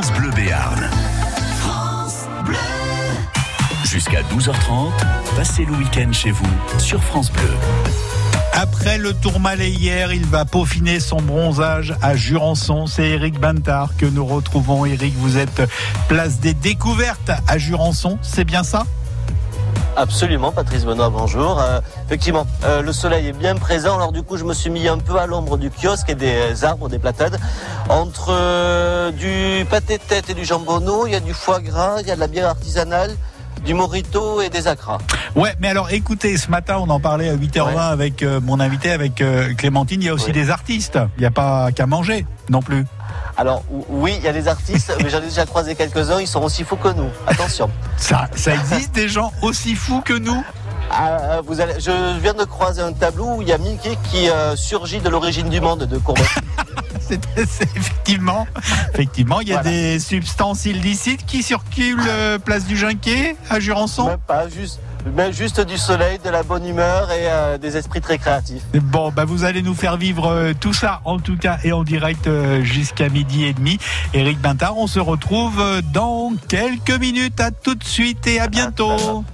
France Bleu Béarn. Jusqu'à 12h30, passez le week-end chez vous sur France Bleu. Après le Tourmalet hier, il va peaufiner son bronzage à Jurançon. C'est Eric Bantard que nous retrouvons. Eric, vous êtes place des découvertes à Jurançon, c'est bien ça? Absolument, Patrice Benoît, bonjour. Euh, effectivement, euh, le soleil est bien présent. Alors du coup, je me suis mis un peu à l'ombre du kiosque et des arbres, des platades. Entre euh, du pâté de tête et du jambonneau, il y a du foie gras, il y a de la bière artisanale, du morito et des acras. Ouais, mais alors écoutez, ce matin, on en parlait à 8h20 avec mon invité, avec Clémentine. Il y a aussi des artistes. Il n'y a pas qu'à manger non plus. Alors oui, il y a des artistes, mais j'en ai déjà croisé quelques-uns, ils sont aussi fous que nous. Attention. Ça, ça existe des gens aussi fous que nous ah, vous allez, je viens de croiser un tableau où il y a Mickey qui euh, surgit de l'origine du monde de Courbet. c'est, effectivement, effectivement, il y a des substances illicites qui circulent euh, place du Junquet à Jurançon. Même pas, juste mais juste du soleil, de la bonne humeur et euh, des esprits très créatifs. Bon, bah vous allez nous faire vivre euh, tout ça en tout cas et en direct euh, jusqu'à midi et demi. Eric Bintard, on se retrouve dans quelques minutes. À tout de suite et à bientôt.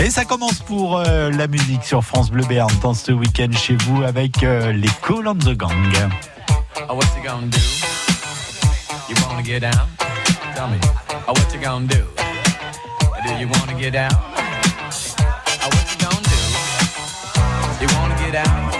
Et ça commence pour la musique sur France Bleu Béarn dans ce week-end chez vous avec les Cool on the Gang. Oh, what you gonna do? You wanna get down? Tell me. Oh, what you gonna do? Do you wanna get out? Oh, what you gonna do? You wanna get out?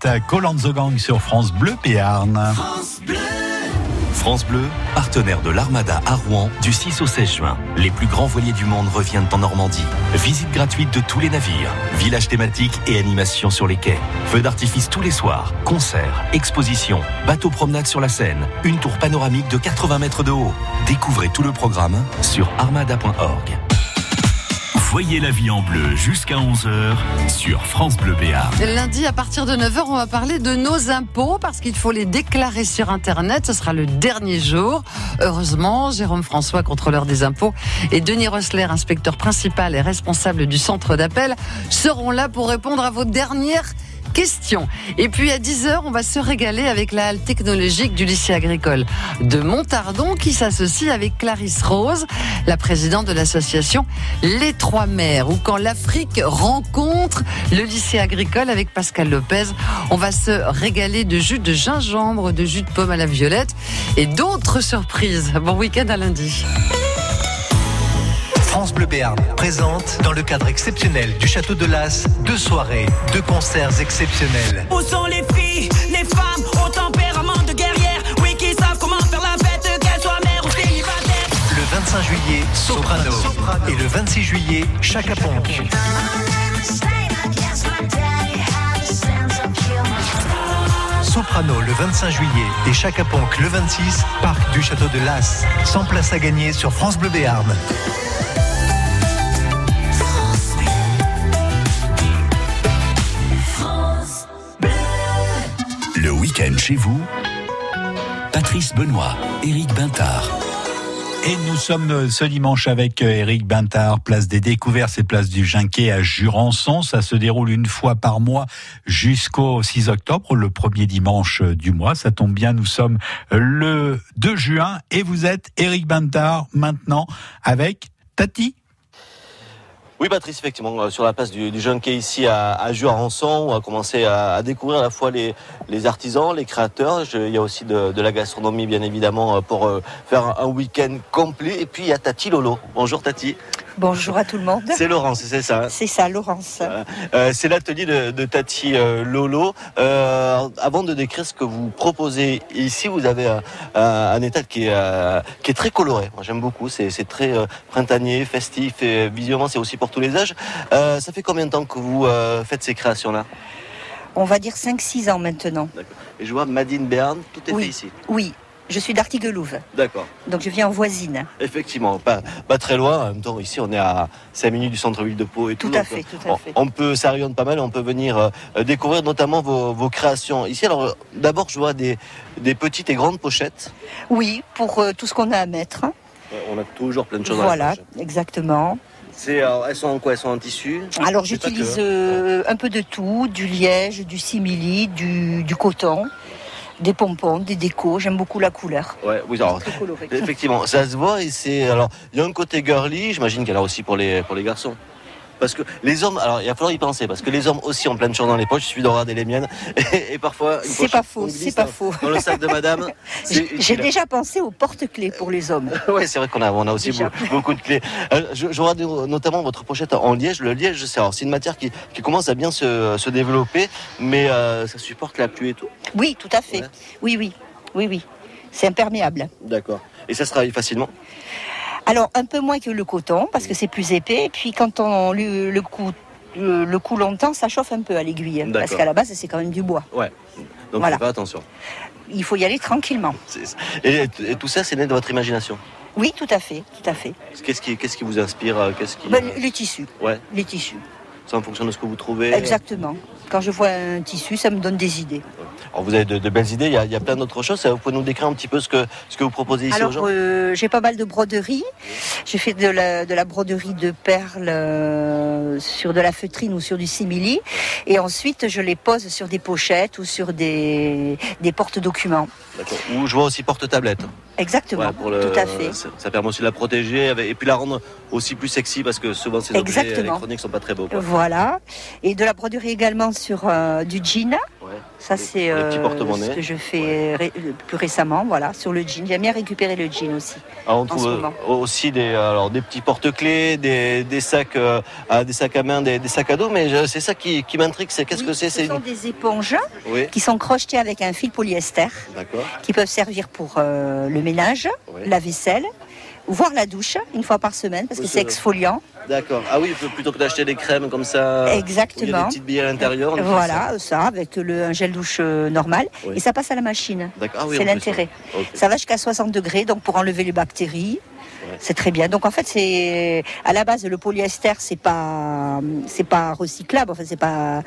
The Gang sur France Bleu Béarn. France Bleu, partenaire de l'Armada à Rouen du 6 au 16 juin. Les plus grands voiliers du monde reviennent en Normandie. Visite gratuite de tous les navires, villages thématiques et animations sur les quais. Feux d'artifice tous les soirs, concerts, expositions, bateaux promenades sur la Seine, une tour panoramique de 80 mètres de haut. Découvrez tout le programme sur armada.org. Voyez la vie en bleu jusqu'à 11h sur France Bleu Béarn. Lundi, à partir de 9h, on va parler de nos impôts parce qu'il faut les déclarer sur Internet. Ce sera le dernier jour. Heureusement, Jérôme François, contrôleur des impôts, et Denis Rossler, inspecteur principal et responsable du centre d'appel, seront là pour répondre à vos dernières. Et puis à 10h, on va se régaler avec la halle technologique du lycée agricole de Montardon qui s'associe avec Clarisse Rose, la présidente de l'association Les Trois Mers, ou quand l'Afrique rencontre le lycée agricole avec Pascal Lopez. On va se régaler de jus de gingembre, de jus de pomme à la violette et d'autres surprises. Bon week-end à lundi. France Bleu Béarn présente, dans le cadre exceptionnel du Château de Las, deux soirées, deux concerts exceptionnels. Où sont les filles, les femmes au tempérament de guerrière? Oui, qui savent comment faire la fête, qu'elles soient mères ou célibataires Le 25 juillet, Soprano. Et le 26 juillet, Chaka Ponk. Soprano le 25 juillet et Chaka Ponk le 26, parc du Château de Las. 100 places à gagner sur France Bleu Béarn. Chez vous, Patrice Benoît, Éric Bintard. Et nous sommes ce dimanche avec Eric Bintard, place des découvertes et place du Ginquet à Jurançon. Ça se déroule une fois par mois jusqu'au 6 octobre, le premier dimanche du mois. Ça tombe bien, nous sommes le 2 juin et vous êtes Eric Bintard maintenant avec Tati. Oui, Patrice, effectivement, euh, sur la place du, du ici à, à Jurançon, on a commencé à, à découvrir à la fois les, les artisans, les créateurs. Je- il y a aussi de, de la gastronomie, bien évidemment, euh, pour euh, faire un week-end complet. Et puis, il y a Tati Lolo. Bonjour, Tati. Bonjour à tout le monde. C'est Laurence, c'est ça C'est ça, Laurence. Euh, c'est l'atelier de, de Tati euh, Lolo. Euh, avant de décrire ce que vous proposez ici, vous avez un, un étal qui est, qui est très coloré. Moi, j'aime beaucoup. C'est, très printanier, festif et visuellement, c'est aussi pour tous les âges. Ça fait combien de temps que vous faites ces créations-là? On va dire 5-6 ans maintenant. Et je vois Madine Berne, tout est Oui. fait ici. Oui, je suis d'Artiguelouve, D'accord. donc je viens en voisine. Effectivement, pas, pas très loin. En même temps, ici, on est à 5 minutes du centre-ville de Pau et tout. Tout à donc, fait, tout à on- fait. On peut, ça rayonne pas mal, on peut venir euh, découvrir notamment vos, vos créations. Ici, alors, euh, d'abord, je vois des, des petites et grandes pochettes. Oui, pour euh, tout ce qu'on a à mettre. Ouais, On a toujours plein de choses à Voilà, la pochette. exactement. Alors, elles sont en quoi? Elles sont en tissu? Alors j'utilise que, euh, un peu de tout, du liège, du simili, du, du coton, des pompons, des décos. J'aime beaucoup la couleur. Ouais, oui, alors, Très coloré. effectivement, ça se voit et c'est. Alors, il y a un côté girly, j'imagine en a aussi pour les, pour les garçons. Parce que les hommes, alors il va falloir y penser, parce que les hommes aussi ont plein de choses dans les poches, il suffit de regarder les miennes. Et, et parfois. C'est pas faux, c'est pas faux. Dans le sac de madame. J'ai déjà pensé aux porte-clés pour les hommes. Oui, c'est vrai qu'on a, on a aussi beaucoup, beaucoup de clés. Euh, je, je regarde notamment votre pochette en liège. Le liège, c'est une matière qui, qui commence à bien se, se développer, mais euh, ça supporte la pluie et tout. Oui, tout à fait. Ouais. Oui, oui, oui, oui. C'est imperméable. D'accord. Et ça se travaille facilement? Alors un peu moins que le coton parce que c'est plus épais. Et puis quand on le, le le, longtemps, ça chauffe un peu à l'aiguille. Parce qu'à la base, c'est quand même du bois. Ouais. Donc Voilà. faut faire attention. Il faut y aller tranquillement. Et, et tout ça, c'est né de votre imagination. Oui, tout à fait, tout à fait. Qu'est-ce qui, qu'est-ce qui vous inspire euh, Qu'est-ce qui... Ben, les tissus, Ouais, les tissus. c'est en fonction de ce que vous trouvez. Exactement. Quand je vois un tissu, ça me donne des idées. Alors vous avez de, de belles idées, il y a, il y a plein d'autres choses. Vous pouvez nous décrire un petit peu ce que, ce que vous proposez ici Alors, gens euh, j'ai pas mal de broderies. J'ai fait de la, de la broderie de perles euh, sur de la feutrine ou sur du simili. Et ensuite, je les pose sur des pochettes ou sur des, des porte-documents. D'accord. Ou je vois aussi porte-tablette. Exactement, Ouais, pour le- tout à fait. Ça, ça permet aussi de la protéger avec- et puis la rendre aussi plus sexy parce que souvent ces objets Exactement. électroniques sont pas très beaux. quoi. Voilà. Et de la broderie également sur euh, du jean. Ouais. Ça, c'est euh, ce que je fais ré- plus récemment. Voilà, sur le jean. J'aime bien récupérer le jean aussi. Alors, on en trouve ce euh, aussi des, alors, des petits porte-clés, des, des sacs, euh, à- des sacs à main, des, des sacs à dos, mais c'est ça qui, qui m'intrigue, c'est qu'est-ce Oui, que c'est Ce sont une- des éponges Oui, qui sont crochetées avec un fil polyester. qui peuvent servir pour euh, le ménage, la vaisselle, voire la douche une fois par semaine parce Oui, que c'est exfoliant. D'accord. Ah oui, plutôt que d'acheter des crèmes comme ça. où Il y a Exactement. des petites billes à l'intérieur. ça. Voilà, ça avec le, un gel douche euh, normal Oui. et ça passe à la machine. D'accord. Ah oui, c'est l'intérêt. Ça va jusqu'à 60 degrés, donc pour enlever les bactéries. Ouais. C'est très bien. Donc en fait, c'est à la base le polyester, c'est pas c'est pas recyclable. Enfin, c'est pas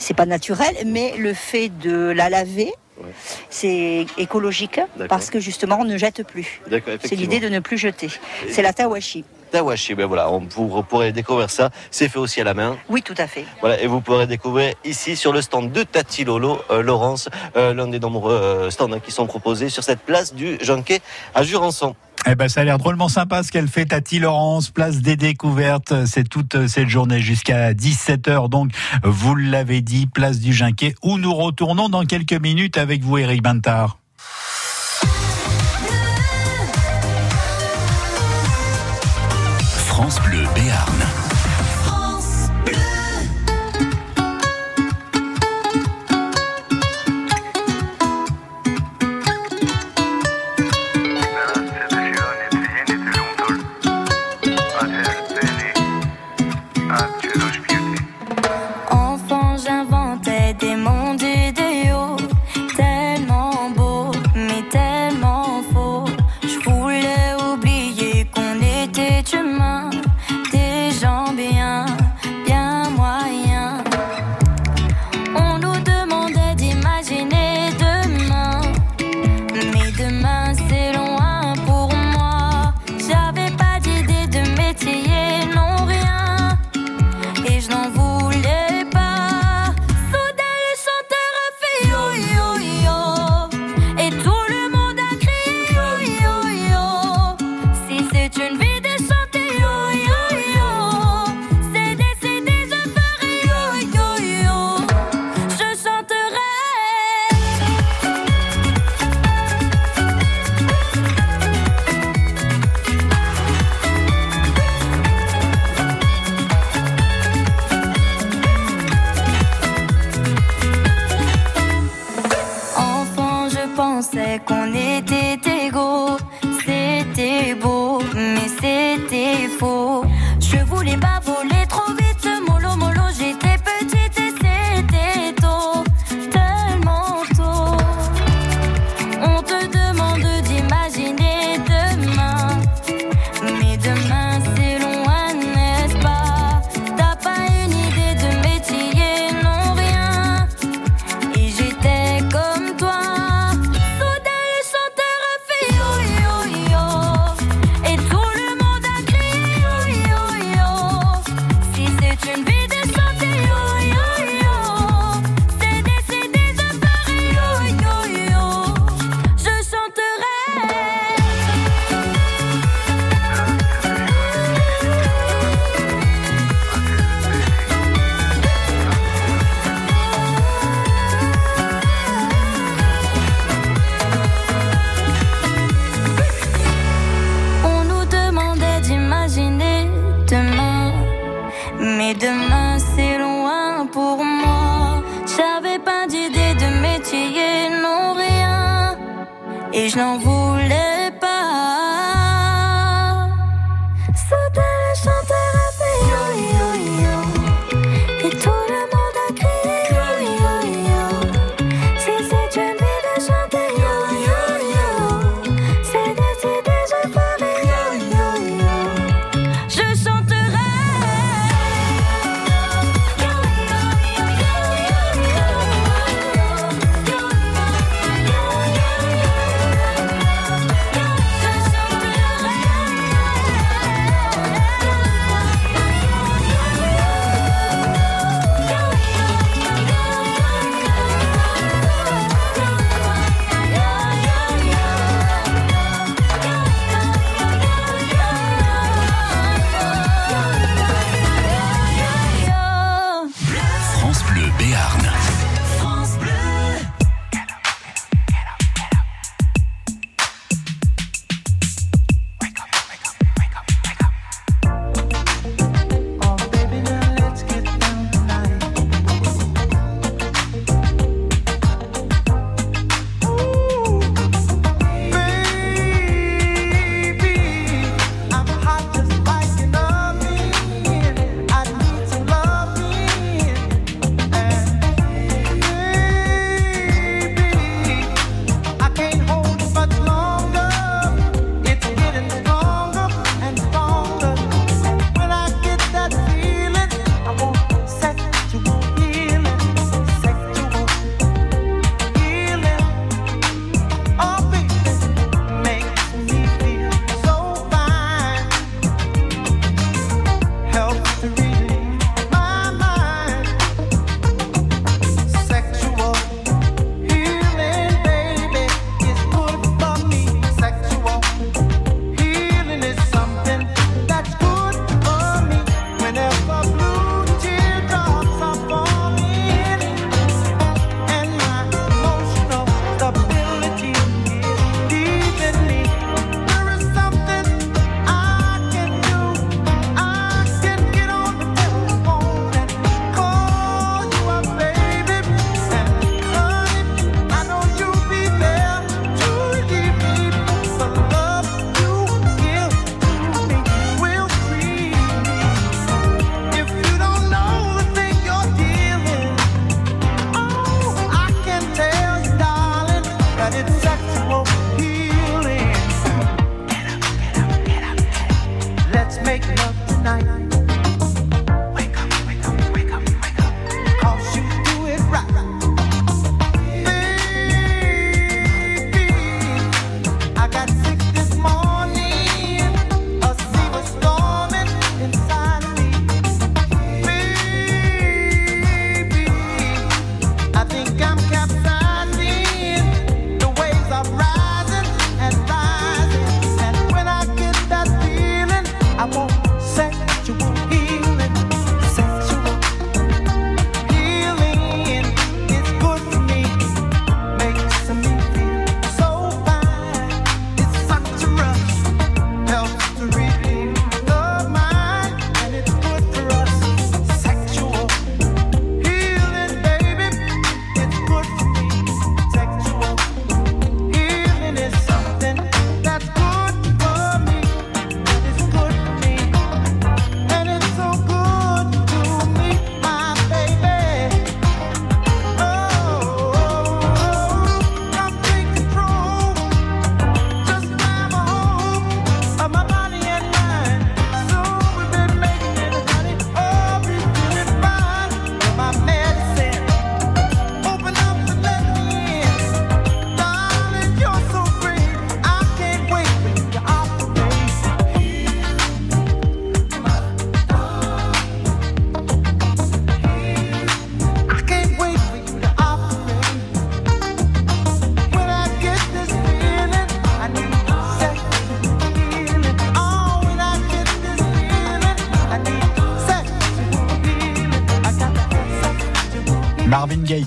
c'est pas naturel, mais le fait de la laver, Ouais. c'est écologique parce que justement on ne jette plus. C'est l'idée de ne plus jeter. Et- C'est la tawashi. Tawashi, ben voilà, on vous pourrez découvrir ça. C'est fait aussi à la main. Oui, tout à fait. Voilà, et vous pourrez découvrir ici sur le stand de Tati Lolo, euh, Laurence, euh, l'un des nombreux euh, stands hein, qui sont proposés sur cette place du Jonquet à Jurançon. Eh ben, ça a l'air drôlement sympa ce qu'elle fait, Tati Laurence, place des découvertes. C'est toute cette journée jusqu'à 17h. Donc, vous l'avez dit, place du Ginquet, où nous retournons dans quelques minutes avec vous, Eric Bintard. France Bleu Béarn.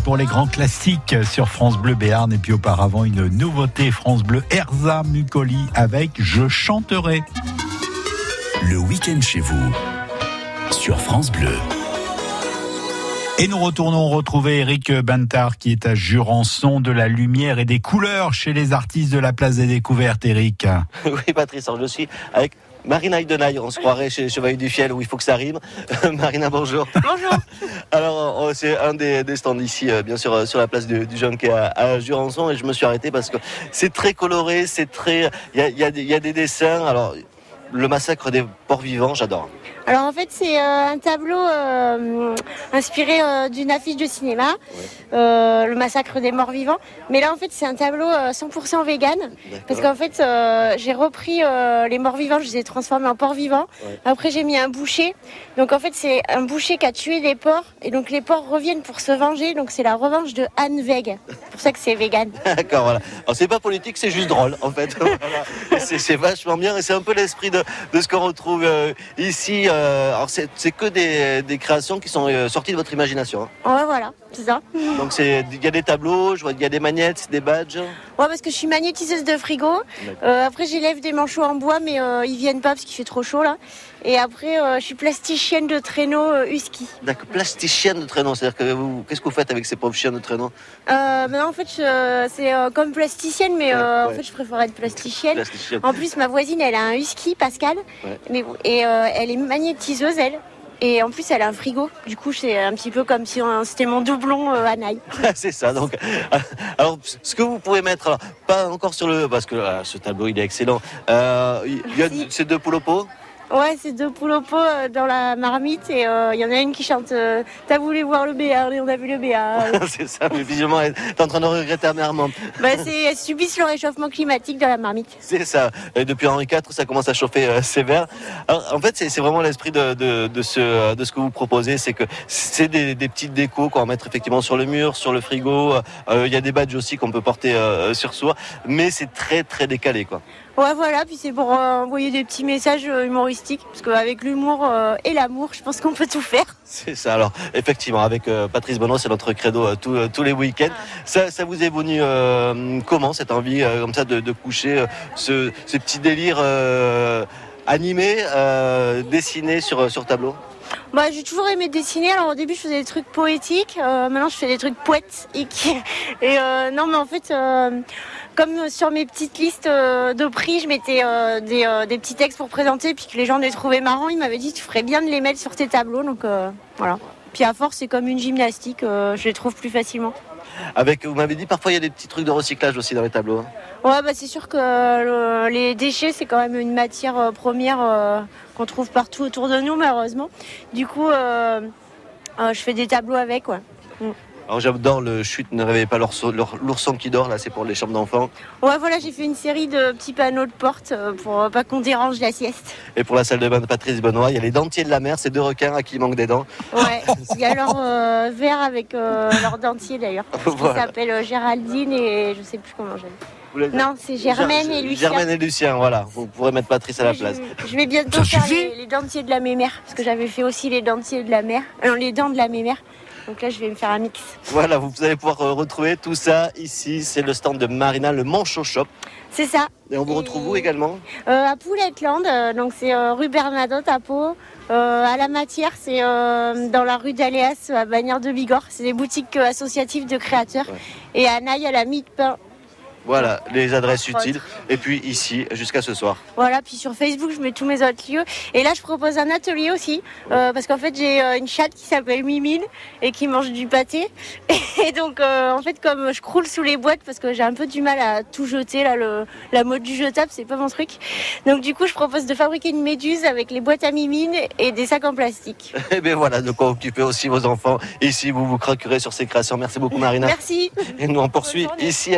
Pour les grands classiques sur France Bleu Béarn et puis auparavant une nouveauté France Bleu Erza Mucoli avec Je chanterai. Le week-end chez vous sur France Bleu. Et nous retournons retrouver Eric Bantard qui est à Jurançon de la lumière et des couleurs chez les artistes de la place des découvertes, Eric. Oui, Patrice, alors je suis avec Marina Heidenay. On se croirait chez Chevalier du Fiel où il faut que ça rime. Marina, bonjour. Bonjour. Alors, euh, c'est un des, stands ici, euh, bien sûr, euh, sur la place du, du à, à Jurançon. Et je me suis arrêté parce que c'est très coloré, c'est très. Il y a, y a des dessins. Alors, le massacre des porcs vivants, j'adore. Alors en fait c'est euh, un tableau euh, inspiré euh, d'une affiche de cinéma, euh, le massacre des morts vivants. Mais là en fait c'est un tableau euh, 100% vegan parce qu'en fait j'ai repris les morts vivants, je les ai transformés en porcs vivants. Ouais. Après j'ai mis un boucher. Donc en fait c'est un boucher qui a tué des porcs et donc les porcs reviennent pour se venger. Donc c'est la revanche de Anne Veg. C'est pour ça que c'est vegan. D'accord, voilà. Alors, c'est pas politique, c'est juste drôle, en fait. Voilà. C'est vachement bien et c'est un peu l'esprit de, de ce qu'on retrouve ici. Euh, alors, c'est que des, des créations qui sont euh, sorties de votre imagination. hein. Ouais voilà, c'est ça. Donc, c'est- il y a des tableaux, je vois qu'il y a des magnettes, des badges. Ouais, parce que je suis magnétiseuse de frigo. Euh, après, j'élève des manchots en bois, mais ils viennent pas parce qu'il fait trop chaud là. Et après, euh, je suis plasticienne de traîneaux euh, husky. D'accord, plasticienne de traîneau. C'est-à-dire que vous, qu'est-ce que vous faites avec ces pauvres chiens de traîneau? Euh, maintenant, en fait, je- c'est comme plasticienne, mais en fait, je préfère être plasticienne. Plasticienne. En plus, ma voisine, elle a un husky, Pascal. Ouais. Mais, et elle est magnétiseuse, elle. Et en plus, elle a un frigo. Du coup, c'est un petit peu comme si c'était mon doublon euh, Anaï. c'est ça. Donc, alors, ce que vous pouvez mettre, alors, pas encore sur le, parce que euh, ce tableau il est excellent. Euh, il y a ces deux poules au pot. Ouais, c'est deux poules au pot euh, dans la marmite. Et euh, il y en a une qui chante euh, T'as voulu voir le et on a vu le Béarn. c'est ça. Mais visiblement, elle est en train de regretter amèrement. bah, c'est, elles subissent le réchauffement climatique dans la marmite. C'est ça. Et depuis Henri IV, ça commence à chauffer euh, sévère. Alors, en fait, c'est c'est vraiment l'esprit de, de, de ce, de ce que vous proposez. C'est que c'est des, des petites décos qu'on va mettre effectivement sur le mur, sur le frigo. Euh, Il y a des badges aussi qu'on peut porter euh, sur soi. Mais c'est très, très décalé, quoi. Ouais, voilà, puis c'est pour euh, envoyer des petits messages euh, humoristiques. Parce qu'avec l'humour euh, et l'amour, je pense qu'on peut tout faire. C'est ça. Alors, effectivement, avec Patrice Benoît, c'est notre credo tous, tous les week-ends. Ça, ça vous est venu euh, comment, cette envie comme ça de, de coucher ce, ce petit délire euh, animé, euh, dessiné sur, sur tableau? Bah, j'ai toujours aimé dessiner. Alors au début, je faisais des trucs poétiques. euh, maintenant, je fais des trucs poètes. Et, euh, non, mais en fait, euh, comme sur mes petites listes de prix, je mettais des, des petits textes pour présenter, puis que les gens les trouvaient marrants, ils m'avaient dit tu ferais bien de les mettre sur tes tableaux. Donc voilà. Puis à force, c'est comme une gymnastique. je les trouve plus facilement. Avec, vous m'avez dit, parfois il y a des petits trucs de recyclage aussi dans les tableaux. hein. Ouais, bah c'est sûr que le- les déchets, c'est quand même une matière première qu'on trouve partout autour de nous, malheureusement. Du coup, euh, euh, je fais des tableaux avec, ouais. Mm. Alors j'adore le chute, ne réveillez pas l'ourson l'our- l'ourson qui dort, là c'est pour les chambres d'enfants. Ouais, voilà, j'ai fait une série de petits panneaux de porte euh, pour pas qu'on dérange la sieste. Et pour la salle de bain de Patrice Benoît, il y a les dentiers de la mer, ces deux requins à qui il manque des dents. Ouais, il y a leur euh, verre avec euh, leur dentier d'ailleurs. Qui Voilà. s'appelle euh, Géraldine et je sais plus comment j'aime. Non, c'est Germaine et Lucien. Germaine et Lucien, voilà. Vous pourrez mettre Patrice à la place. Je vais bientôt Ça faire suffit les, les dentiers de la mémère parce que j'avais fait aussi les dentiers de la mer, euh, non, les dents de la mémère. Donc là, je vais me faire un mix. Voilà, vous allez pouvoir euh, retrouver tout ça ici. C'est le stand de Marina, le Manchot Shop. C'est ça. Et on vous retrouve où également Euh, à Pouletland, euh, donc c'est euh, rue Bernadotte à Pau. Euh, à la matière, c'est euh, dans la rue d'Aléas à Bagnères de Bigorre. C'est des boutiques euh, associatives de créateurs. Et à Naï, à la Mie de Pain. Voilà, les adresses utiles. Et puis ici, jusqu'à ce soir. Voilà, puis sur Facebook, je mets tous mes autres lieux. Et là, je propose un atelier aussi, euh, parce qu'en fait, j'ai euh, une chatte qui s'appelle Mimine et qui mange du pâté. Et donc, euh, en fait, comme je croule sous les boîtes, parce que j'ai un peu du mal à tout jeter, là, le, la mode du jetable, c'est pas mon truc. Donc, du coup, je propose de fabriquer une méduse avec les boîtes à Mimine et des sacs en plastique. Et bien voilà, de quoi occuper aussi vos enfants. Ici, vous vous craquerez sur ces créations. Merci beaucoup, Marina. Merci. Et nous, on poursuit ici,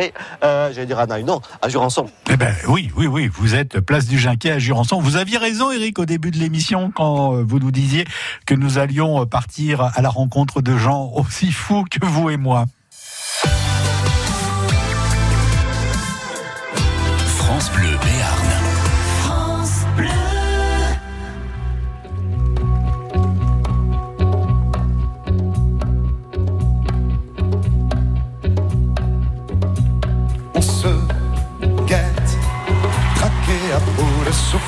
j'allais dire à Naï, non, à Jurançon. Eh ben oui, oui, oui, vous êtes place du Jinquet à Jurançon. Vous aviez raison, Eric, au début de l'émission, quand euh, vous nous disiez que nous allions euh, partir à la rencontre de gens aussi fous que vous et moi. France Bleu Béarn.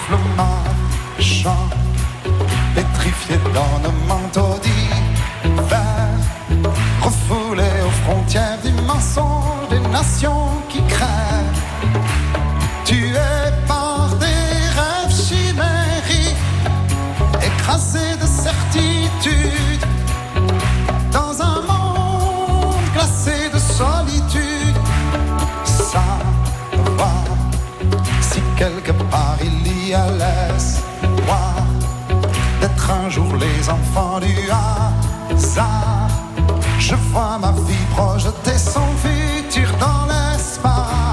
Souffle marchant, pétrifié dans nos manteaux d'hiver, refoulé aux frontières du mensonge des nations qui crèvent, tué par des rêves chimériques, écrasé de certitude, dans un monde glacé de solitude. Savoir si quelque part y a l'espoir d'être un jour les enfants du hasard. Je vois ma vie projeter son futur dans l'espace.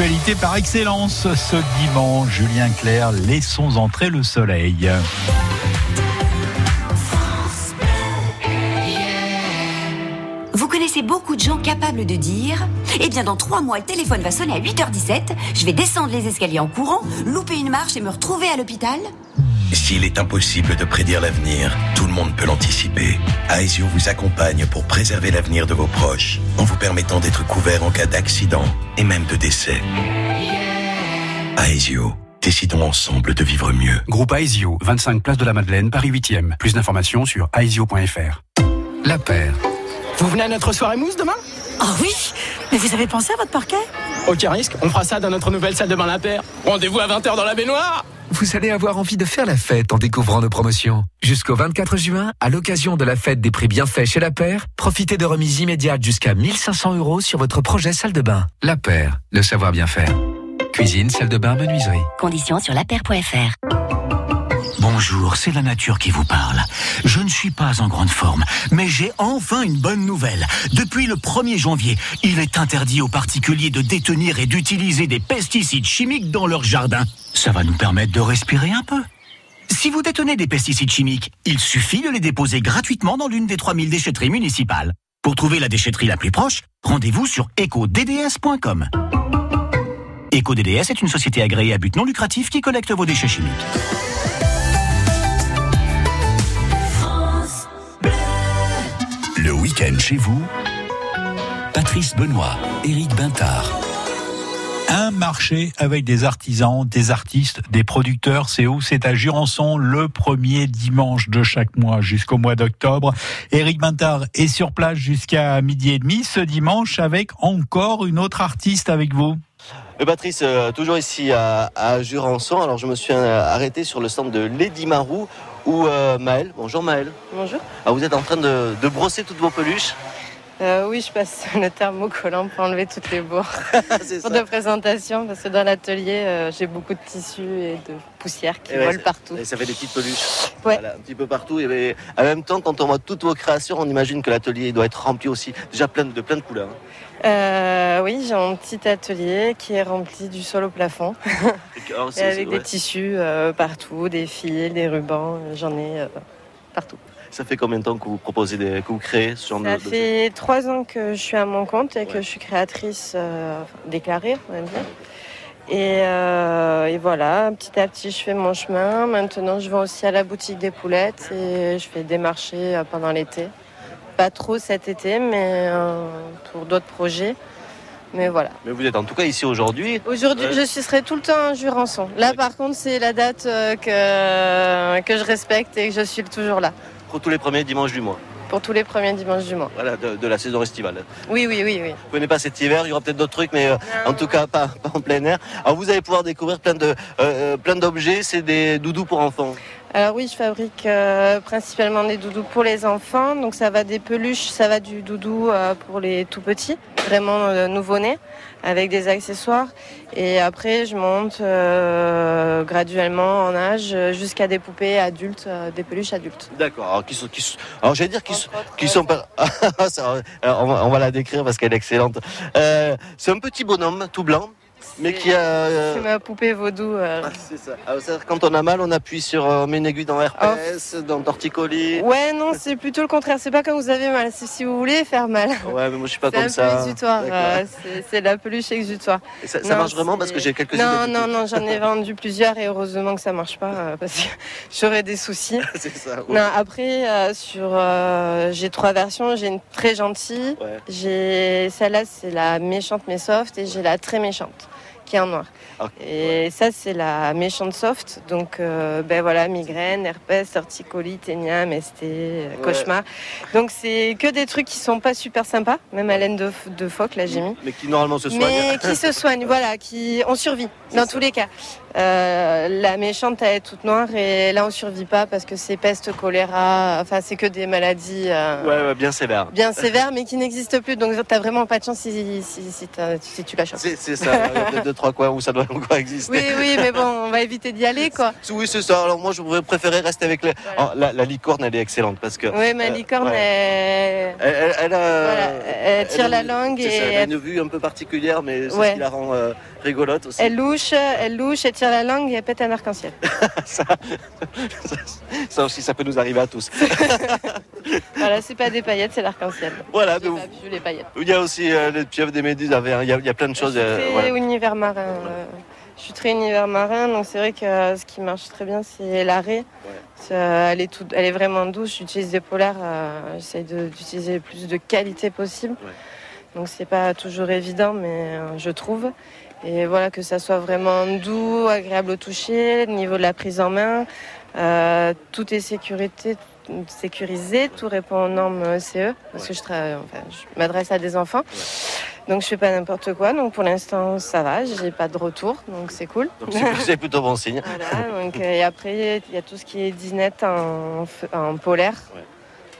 Morceau d'actualité par excellence. Ce dimanche, Julien Clerc, laissons entrer le soleil. Vous connaissez beaucoup de gens capables de dire Eh bien, dans trois mois, le téléphone va sonner à 8h17, je vais descendre les escaliers en courant, louper une marche et me retrouver à l'hôpital S'il est impossible de prédire l'avenir, tout le monde peut l'anticiper. Aesio vous accompagne pour préserver l'avenir de vos proches, en vous permettant d'être couvert en cas d'accident et même de décès. Aesio, décidons ensemble de vivre mieux. Groupe Aesio, 25 place de la Madeleine, Paris 8e. Plus d'informations sur aesio.fr. La paire. Vous venez à notre soirée mousse demain? Oh oui Mais vous avez pensé à votre parquet? Aucun risque, on fera ça dans notre nouvelle salle de bain La Paire. Rendez-vous à 20h dans la baignoire Vous allez avoir envie de faire la fête en découvrant nos promotions. Jusqu'au 24 juin, à l'occasion de la fête des prix bienfaits chez La Paire, profitez de remises immédiates jusqu'à 1500 euros sur votre projet salle de bain. La Paire, le savoir bien faire. Cuisine, salle de bain, menuiserie. Conditions sur lapaire.fr. Bonjour, c'est la nature qui vous parle. Je ne suis pas en grande forme, mais j'ai enfin une bonne nouvelle. Depuis le 1er janvier, il est interdit aux particuliers de détenir et d'utiliser des pesticides chimiques dans leur jardin. Ça va nous permettre de respirer un peu. Si vous détenez des pesticides chimiques, il suffit de les déposer gratuitement dans l'une des 3000 déchetteries municipales. Pour trouver la déchetterie la plus proche, rendez-vous sur ecodds.com. EcoDDS est une société agréée à but non lucratif qui collecte vos déchets chimiques. Le week-end chez vous, Patrice Benoît, Éric Bintard. Un marché avec des artisans, des artistes, des producteurs. C'est où? C'est à Jurançon, le premier dimanche de chaque mois jusqu'au mois d'octobre. Éric Bintard est sur place jusqu'à midi et demi ce dimanche avec encore une autre artiste avec vous. Euh, Patrice, euh, toujours ici à, à Jurançon. Alors je me suis euh, arrêté sur le stand de Lady Marou où euh, Maëlle, bonjour Maëlle. Bonjour. Ah, vous êtes en train de, de brosser toutes vos peluches. Euh, oui, je passe le thermocollant pour enlever toutes les bourres C'est pour ça. de présentation parce que dans l'atelier, euh, j'ai beaucoup de tissus et de poussière qui Et volent partout. Et ça fait des petites peluches. Ouais. Voilà, un petit peu partout. Et en même temps, quand on voit toutes vos créations, on imagine que l'atelier doit être rempli aussi déjà plein de, de plein de couleurs. hein. Euh, oui, j'ai un petit atelier qui est rempli du sol au plafond alors, et c'est- avec des ouais. tissus euh, partout, des fils, des rubans, j'en ai euh, partout. Ça fait combien de temps que vous proposez des, que vous créez ce genre Ça de, fait trois ans que je suis à mon compte et que je suis créatrice déclarée, on va dire. Et, euh, et voilà, petit à petit, je fais mon chemin. Maintenant, je vais aussi à la boutique des poulettes et je fais des marchés pendant l'été. Pas trop cet été, mais euh, pour d'autres projets. Mais voilà. Mais vous êtes en tout cas ici aujourd'hui. Aujourd'hui, je suis- serai tout le temps à Jurançon. Là, par contre, c'est la date euh, que, que je respecte et que je suis toujours là. Pour tous les premiers dimanches du mois. Pour tous les premiers dimanches du mois. Voilà, de, de la saison estivale. Oui, oui, oui, oui. Vous venez pas cet hiver, il y aura peut-être d'autres trucs, mais euh, en tout cas pas, pas en plein air. Alors vous allez pouvoir découvrir plein de euh, plein d'objets, c'est des doudous pour enfants. Alors oui, je fabrique euh, principalement des doudous pour les enfants. Donc ça va des peluches, ça va du doudou euh, pour les tout petits, vraiment euh, nouveau-nés, avec des accessoires. Et après, je monte euh, graduellement en âge jusqu'à des poupées adultes, euh, des peluches adultes. D'accord. Alors qui sont, qui sont- alors j'allais dire qui sont, qui sont pas. Alors, on, va, on va la décrire parce qu'elle est excellente. Euh, c'est un petit bonhomme tout blanc, mais qui a. euh, C'est ma poupée vaudou. euh. c'est ça. Alors, c'est-à-dire, quand on a mal, on appuie sur, euh, on met une aiguille dans herpès, dans torticolis. Ouais, non, c'est plutôt le contraire. C'est pas quand vous avez mal, c'est si vous voulez faire mal. Ouais, mais moi je suis pas C'est comme un ça. peu exutoire. D'accord. euh, c'est- c'est la peluche exutoire. Et ça- ça marche vraiment parce que j'ai quelques Non, non, non, j'en ai vendu plusieurs et heureusement que ça marche pas parce que j'aurais des soucis. c'est ça. ouais. Non, après, euh, sur, euh, j'ai trois versions. J'ai une très gentille. J'ai celle-là, c'est la méchante mais soft, et j'ai la très méchante qui est noir. Et ça, c'est la méchante soft. Donc, euh, ben voilà, migraine, herpès, torticolis, ténia, MST, euh, Ouais. cauchemar. Donc, c'est que des trucs qui sont pas super sympas. Même à laine de, de phoque, là, j'ai mis. Mais qui normalement se soigne. Mais qui se soignent, voilà, qui on survit dans tous les cas. Euh, la méchante elle est toute noire et là on survit pas parce que c'est peste, choléra, enfin c'est que des maladies euh, Ouais, ouais, bien sévère. bien sévères mais qui n'existent plus. Donc t'as vraiment pas de chance si, si, si, tu la chopes. C'est ça, de, de trois coins où ça doit encore exister. Oui, oui, mais bon, on va éviter d'y aller, quoi. Oui, c'est ça. Alors moi, je pourrais préférer rester avec les... Oh, la, la licorne, elle est excellente parce que... Oui, mais euh, licorne, ouais. elle... Elle, elle- elle a, Voilà, elle tire a la langue et ça, elle a une vue un peu particulière, mais c'est Ouais. ce qui la rend rigolote aussi. Elle louche, elle louche, elle tire la langue et elle pète un arc-en-ciel. Ça aussi, ça peut nous arriver à tous. voilà, c'est pas des paillettes, c'est l'arc-en-ciel. Voilà, mais pas vu les paillettes. Il y a aussi euh, les pieuvres des méduses, il y a, il y a plein de choses. euh, Très voilà. univers marin. euh, Je suis très univers marin, donc c'est vrai que euh, ce qui marche très bien, c'est l'arrêt. C'est, euh, Elle, est tout- elle est vraiment douce. J'utilise des polaires. euh, J'essaie d'utiliser le plus de qualité possible. Donc c'est pas toujours évident, mais euh, je trouve. Et voilà, que ça soit vraiment doux, agréable au toucher, au niveau de la prise en main. euh, tout est sécurité, sécurisé, tout répond aux normes CE, parce que je, travaille- enfin, je m'adresse à des enfants. Donc je fais pas n'importe quoi. Donc pour l'instant ça va, j'ai pas de retour, donc c'est cool. Donc c'est plutôt bon signe. Voilà, donc, euh, et après il y a tout ce qui est dinette en, en polaire.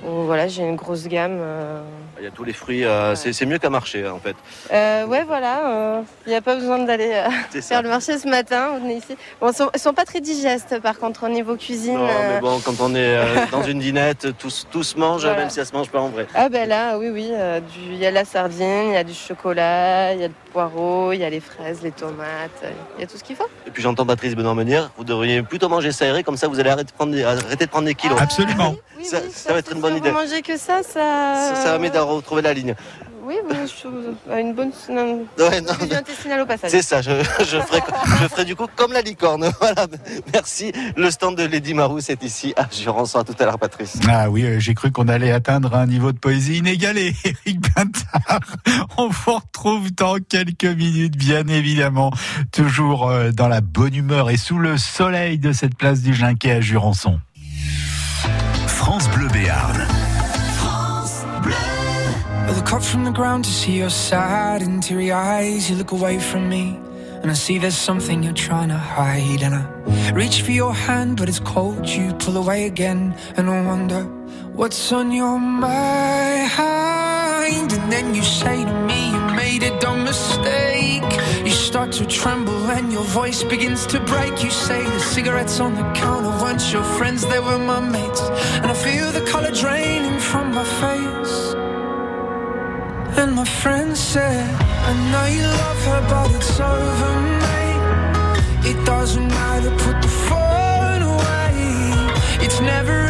Où, voilà, j'ai une grosse gamme. euh. Il y a tous les fruits, euh, c'est c'est mieux qu'un marché en fait. Euh, ouais, voilà, euh, il n'y a pas besoin d'aller euh, C'est ça. faire le marché ce matin. On est ici. Bon, ils sont, ils sont pas très digestes par contre au niveau cuisine. Non, euh. mais bon, quand on est euh, dans une dinette, tous, tous mangent, Voilà. même si ça se mange pas en vrai. Ah ben là, oui, oui, euh, du- il y a la sardine, il y a du chocolat, il y a le poireau, il y a les fraises, les tomates, euh, il y a tout ce qu'il faut. Et puis j'entends Patrice Benoît vous devriez plutôt manger ça aéré, comme ça vous allez arrêter de prendre des, arrêter de prendre des kilos. Absolument. ça, ça va être une bonne Si idée. vous mangez que ça, ça... Ça, ça va m'aider à retrouver la ligne. Oui, je une bonne non, Ouais, non, intestinale au passage. C'est ça, je, je, ferai, je ferai du coup comme la licorne. Voilà, merci. Le stand de Lady Marou, c'est ici à Jurançon. À tout à l'heure, Patrice. Ah oui, euh, j'ai cru qu'on allait atteindre un niveau de poésie inégalé. Eric Bintard, on vous retrouve dans quelques minutes, bien évidemment, toujours euh, dans la bonne humeur et sous le soleil de cette place du Ginquet à Jurançon. France Bleu Béarn. I look up from the ground to see your sad and teary eyes. You look away from me, and I see there's something you're trying to hide. And I reach for your hand, but it's cold. You pull away again, and I wonder what's on your mind. And then you say to me, You made a dumb mistake. Start to tremble, and your voice begins to break. You say the cigarettes on the counter weren't your friends, they were my mates. And I feel the color draining from my face. And my friend said, I know you love her, but it's over, mate. It doesn't matter, put the phone away. It's never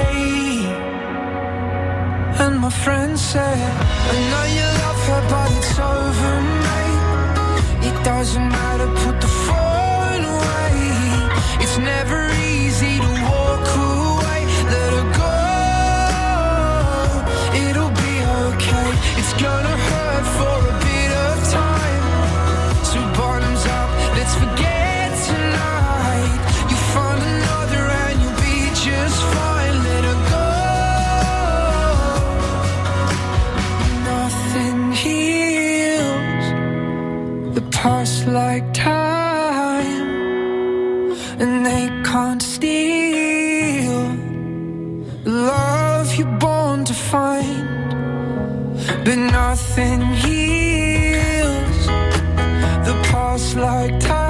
And my friend said, I know you love her, but it's over, mate. It doesn't matter, put the phone away. It's never easy to walk away. Let her go. It'll be okay. It's gonna can't steal the love you're born to find. But nothing heals the past like time,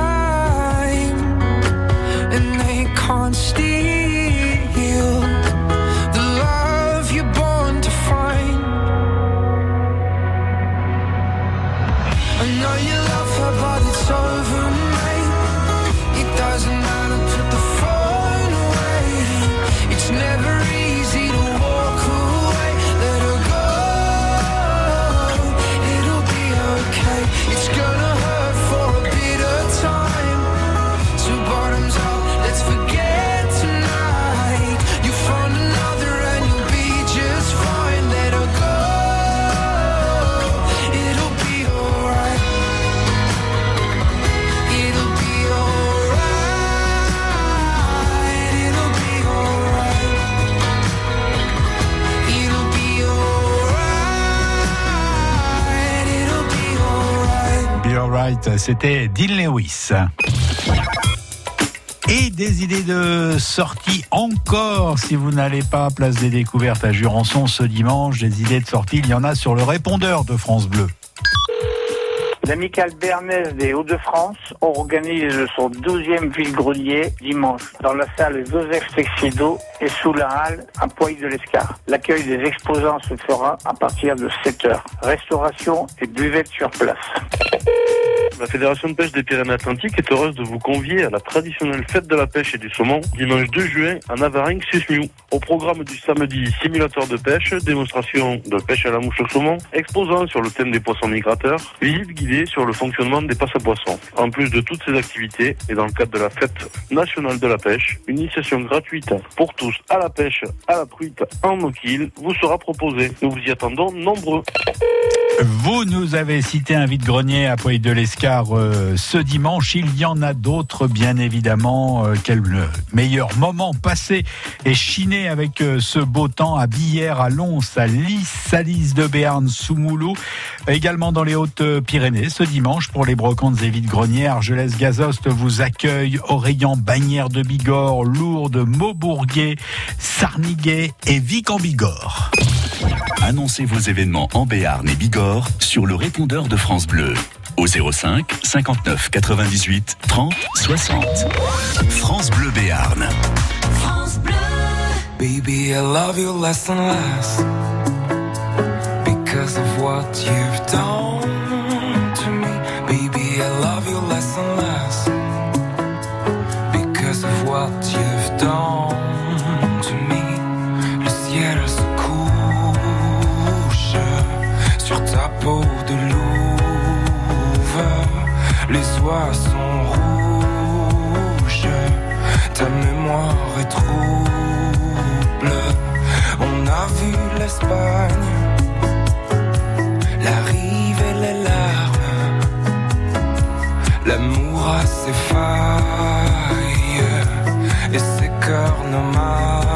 C'était Dean Lewis. Et des idées de sortie encore, si vous n'allez pas à Place des Découvertes à Jurançon ce dimanche, des idées de sortie, il y en a sur le répondeur de France Bleu. L'amicale Bernays des Hauts-de-France organise son 12e vide-grenier dimanche dans la salle Joseph Texido et sous la halle à Poil de l'Escar. L'accueil des exposants se fera à partir de 7 heures. Restauration et buvette sur place. La Fédération de pêche des Pyrénées-Atlantiques est heureuse de vous convier à la traditionnelle fête de la pêche et du saumon dimanche 2 juin à Navaringue, Susmiou. Au programme du samedi, simulateur de pêche, démonstration de pêche à la mouche au saumon, exposant sur le thème des poissons migrateurs, visite guidée sur le fonctionnement des passes à poissons. En plus de toutes ces activités, et dans le cadre de la fête nationale de la pêche, une initiation gratuite pour tous à la pêche, à la truite, en moquille, vous sera proposée. Nous vous y attendons nombreux. Vous nous avez cité un vide-grenier à Poil de l'Escar euh, ce dimanche. Il y en a d'autres, bien évidemment. Euh, quel euh, meilleur moment passé et chiné avec euh, ce beau temps à Billère, à Lons, à Lys, Lys de Béarn, Soumoulou. Également dans les Hautes-Pyrénées ce dimanche pour les brocantes et vide-greniers. Argelès-Gazost vous accueille. Oraillan, Bagnères de Bigorre, Lourdes, Maubourguet, Sarniguet et Vic en Bigorre. Annoncez vos événements en Béarn et Bigorre sur le répondeur de France Bleu au 05 59 98 30 60. France Bleu Béarn. Baby, I love you less and less because of what you've done to me. Baby, I love you less and less because of what you've done Sont rouges, ta mémoire est trouble. On a vu l'Espagne, la rive et les larmes. L'amour a ses failles et ses cœurs nomades.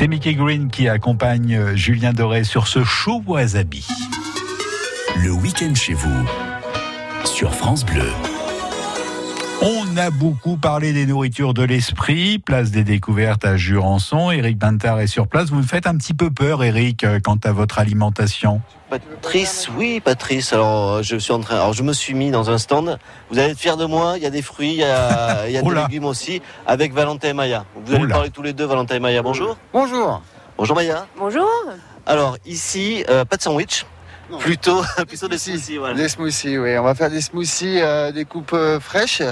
C'est Mickey Green qui accompagne euh, Julien Doré sur ce show wasabi. Le week-end chez vous, sur France Bleu. On a beaucoup parlé des nourritures de l'esprit, place des découvertes à Jurançon. Eric Bintard est sur place. Vous me faites un petit peu peur, Eric, euh, quant à votre alimentation. Patrice, oui, Patrice. Alors, euh, je suis en train. Alors, je me suis mis dans un stand. Vous allez être fiers de moi. Il y a des fruits, il y a, il y a des légumes aussi, avec Valentin et Maya. Vous allez parler tous les deux, Valentin et Maya. Bonjour. Bonjour. Bonjour Maya. Bonjour. Alors, ici, euh, pas de sandwich. Plutôt, plutôt des smoothies. Voilà. Des smoothies, oui. On va faire des smoothies, euh, des coupes euh, fraîches,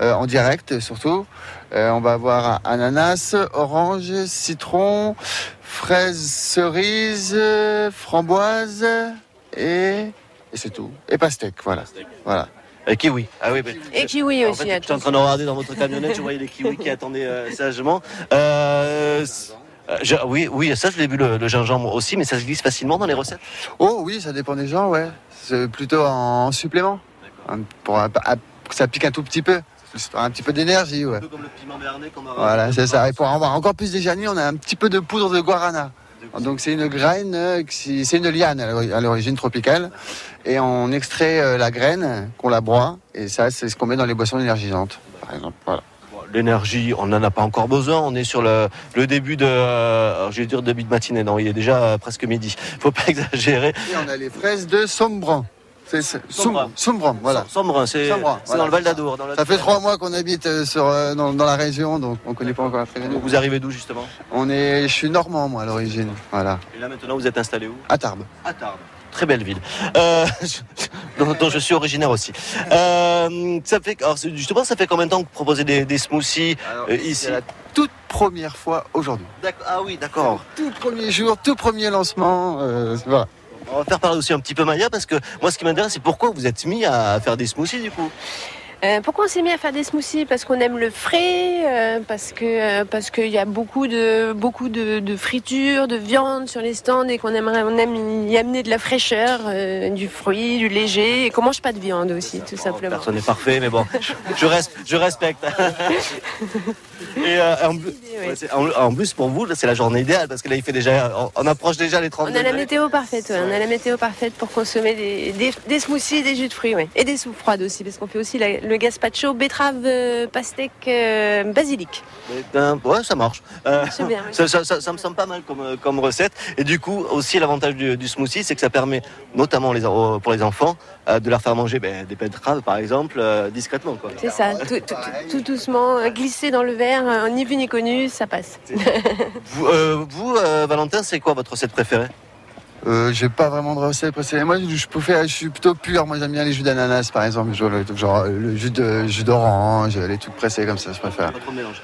euh, en direct surtout. Euh, on va avoir ananas, orange, citron, fraises, cerises, framboises et, et c'est tout. Et pastèque, voilà. voilà. Et kiwi. Ah oui, Et kiwi en aussi. fait, j'étais en train de regarder dans votre camionnette, je voyais les kiwis qui attendaient euh, sagement. Euh, euh, je- oui, oui, ça je l'ai vu le, le gingembre aussi, mais ça se glisse facilement dans les recettes. Oh oui, ça dépend des gens, ouais. C'est plutôt en supplément. Pour, un- à- que ça pique un tout petit peu. Un petit peu d'énergie, ouais. Comme le piment béarnais qu'on a. Voilà, c'est ça. Et pour avoir encore plus d'énergie, on a un petit peu de poudre de guarana. Donc c'est une graine, euh, c'est une liane à l'ori- à l'origine tropicale. Et on extrait euh, la graine, qu'on la broie. Et ça, c'est ce qu'on met dans les boissons énergisantes, par exemple. Voilà. L'énergie, on n'en a pas encore besoin. On est sur le, le début de, euh, je vais dire début de matinée. Non, il est déjà euh, presque midi. Faut pas exagérer. Et on a les fraises de Sombran. C'est Sombran, voilà. Sombran, c'est dans le Val d'Adour. la- Ça fait trois mois qu'on habite euh, sur, euh, dans, dans la région, donc on connaît pas encore très bien. Vous arrivez d'où justement? On est, je suis normand moi à l'origine, voilà. Et là maintenant, vous êtes installé où? À Tarbes. À Tarbes. Très belle ville, euh, dont, dont je suis originaire aussi. Euh, ça fait, alors, justement, ça fait combien de temps que vous proposez des, des smoothies euh, ici? C'est la toute première fois aujourd'hui. Ah oui, d'accord. Tout premier jour, tout premier lancement, euh, voilà. On va faire parler aussi un petit peu Maya parce que moi, ce qui m'intéresse, c'est pourquoi vous êtes mis à faire des smoothies du coup? Euh, pourquoi on s'est mis à faire des smoothies? Parce qu'on aime le frais, euh, parce que euh, parce qu'il y a beaucoup de beaucoup de, de fritures, de viande sur les stands et qu'on aimerait on aime y amener de la fraîcheur, du fruit, du léger et qu'on mange pas de viande aussi, tout simplement. Personne n'est parfait, mais bon, je, je reste, je respecte. Et en, plus- ouais, c'est- en- en plus, pour vous, c'est la journée idéale parce que là, il fait déjà, on, on approche déjà les 30 On a la météo parfaite, ouais. on a la météo parfaite pour consommer des, des, des smoothies des jus de fruits, ouais. et des soupes froides aussi, parce qu'on fait aussi la- le gazpacho, betterave, euh, pastèque, euh, basilic. Ben, ouais, ça marche. Euh, C'est bien, oui. ça, ça- ça- ça me semble pas mal comme, comme recette. Et du coup, aussi, l'avantage du, du smoothie, c'est que ça permet, notamment les, pour les enfants, de leur faire manger ben, des betteraves, par exemple, discrètement. C'est ça, tout, tout- tout doucement, glisser dans le verre, ni vu ni connu, ça passe. Vous, vous, Valentin, c'est quoi votre recette préférée? Euh, j'ai pas vraiment de recette précédente. Moi, je, peux faire, je suis plutôt pur. Moi, j'aime bien les jus d'ananas, par exemple. Genre, le- jus de jus d'orange, les trucs pressés comme ça, je préfère. Pas trop de mélange.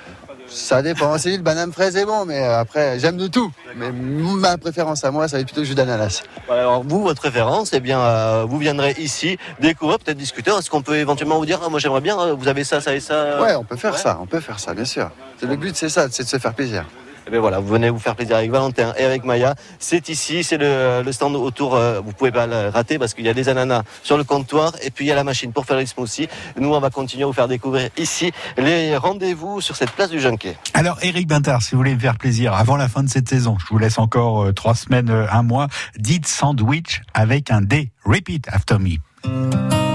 Ça dépend. C'est le banane fraise est bon, mais euh, après, j'aime de tout. Mais ma préférence à moi, ça va être plutôt le jus d'ananas. Alors vous, votre référence, eh bien, euh, vous viendrez ici découvrir, peut-être discuter. Est-ce qu'on peut éventuellement vous dire, ah, moi j'aimerais bien, euh, vous avez ça, ça et ça Ouais, on peut faire ça, on peut faire ça, bien sûr. C'est- Le but, c'est ça, c'est de se faire plaisir. Eh voilà, vous venez vous faire plaisir avec Valentin et avec Maya. C'est ici, c'est le, stand autour. euh, vous pouvez pas le rater parce qu'il y a des ananas sur le comptoir et puis il y a la machine pour faire les smoothies. Nous, on va continuer à vous faire découvrir ici les rendez-vous sur cette place du Junquet. Alors, Eric Bintard, si vous voulez me faire plaisir, avant la fin de cette saison, je vous laisse encore euh, trois semaines, euh, un mois, dites sandwich avec un D. Repeat after me.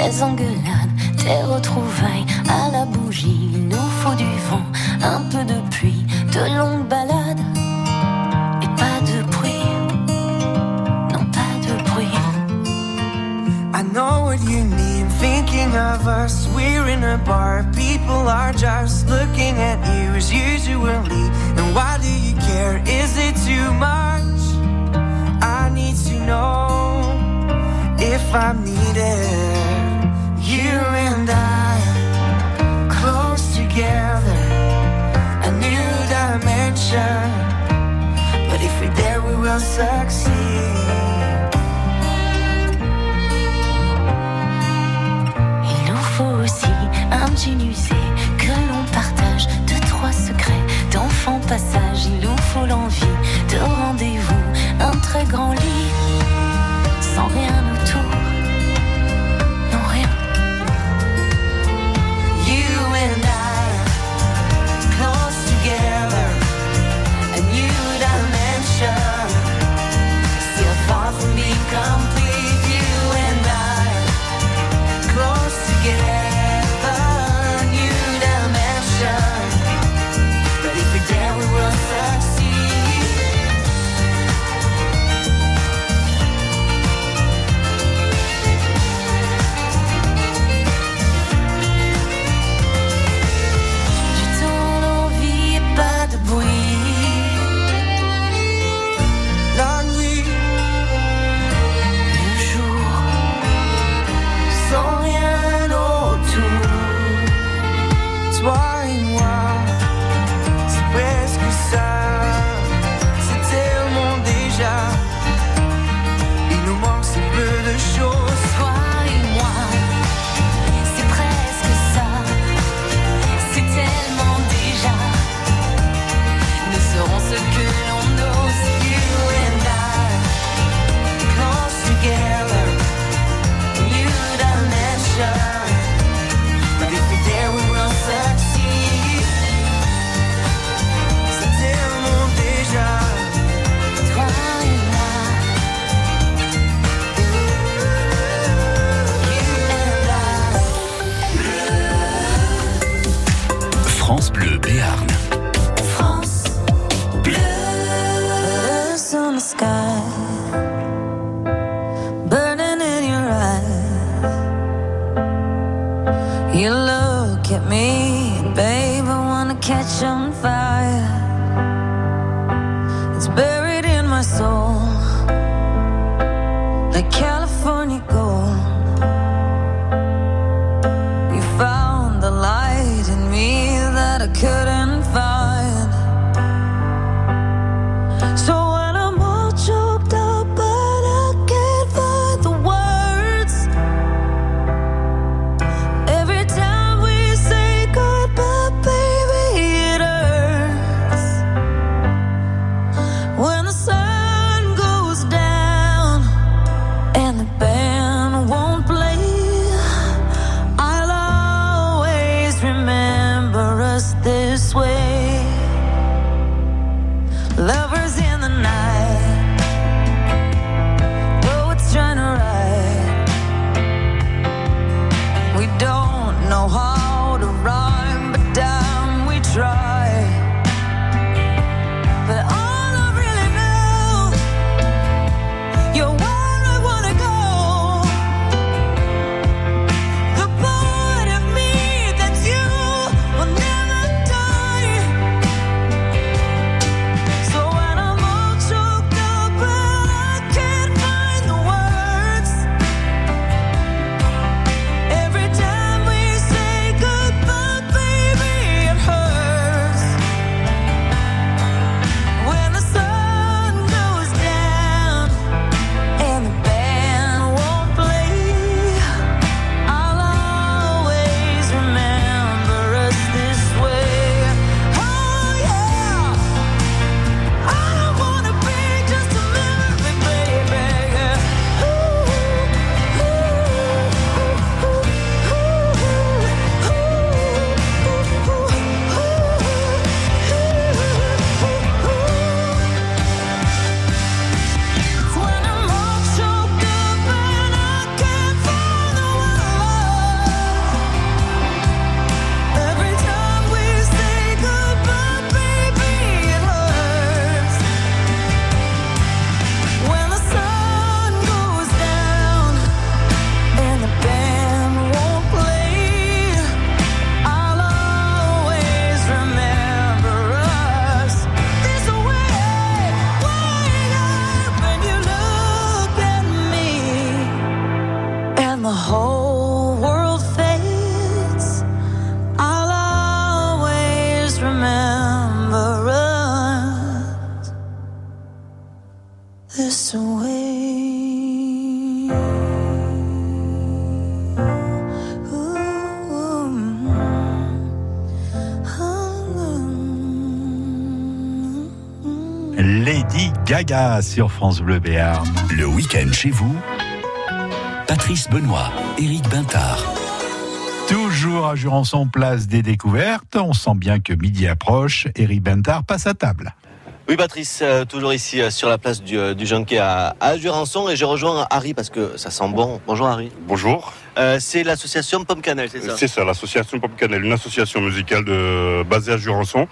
Des engueulades, des retrouvailles à la bougie. Il nous faut du vent, un peu de pluie, de longues balades et pas de bruit. Non, pas de bruit. I know what you need, thinking of us. We're in a bar, people are just looking at you as usually. And why do you care? Is it too much? I need to know if if I needed grand lit sans rien come Gaga sur France Bleu Béarn. Le week-end chez vous, Patrice Benoît, Éric Bintard. Toujours à Jurançon, place des découvertes. On sent bien que midi approche. Eric Bentard passe à table. Oui, Patrice, euh, toujours ici euh, sur la place du, euh, du à, à Jurançon et je rejoins Harry parce que ça sent bon. Bonjour Harry. Bonjour. Euh, c'est l'association Pomme Cannelle, c'est ça C'est ça, l'association Pop Cannelle, une association musicale de, basée à Jurançon.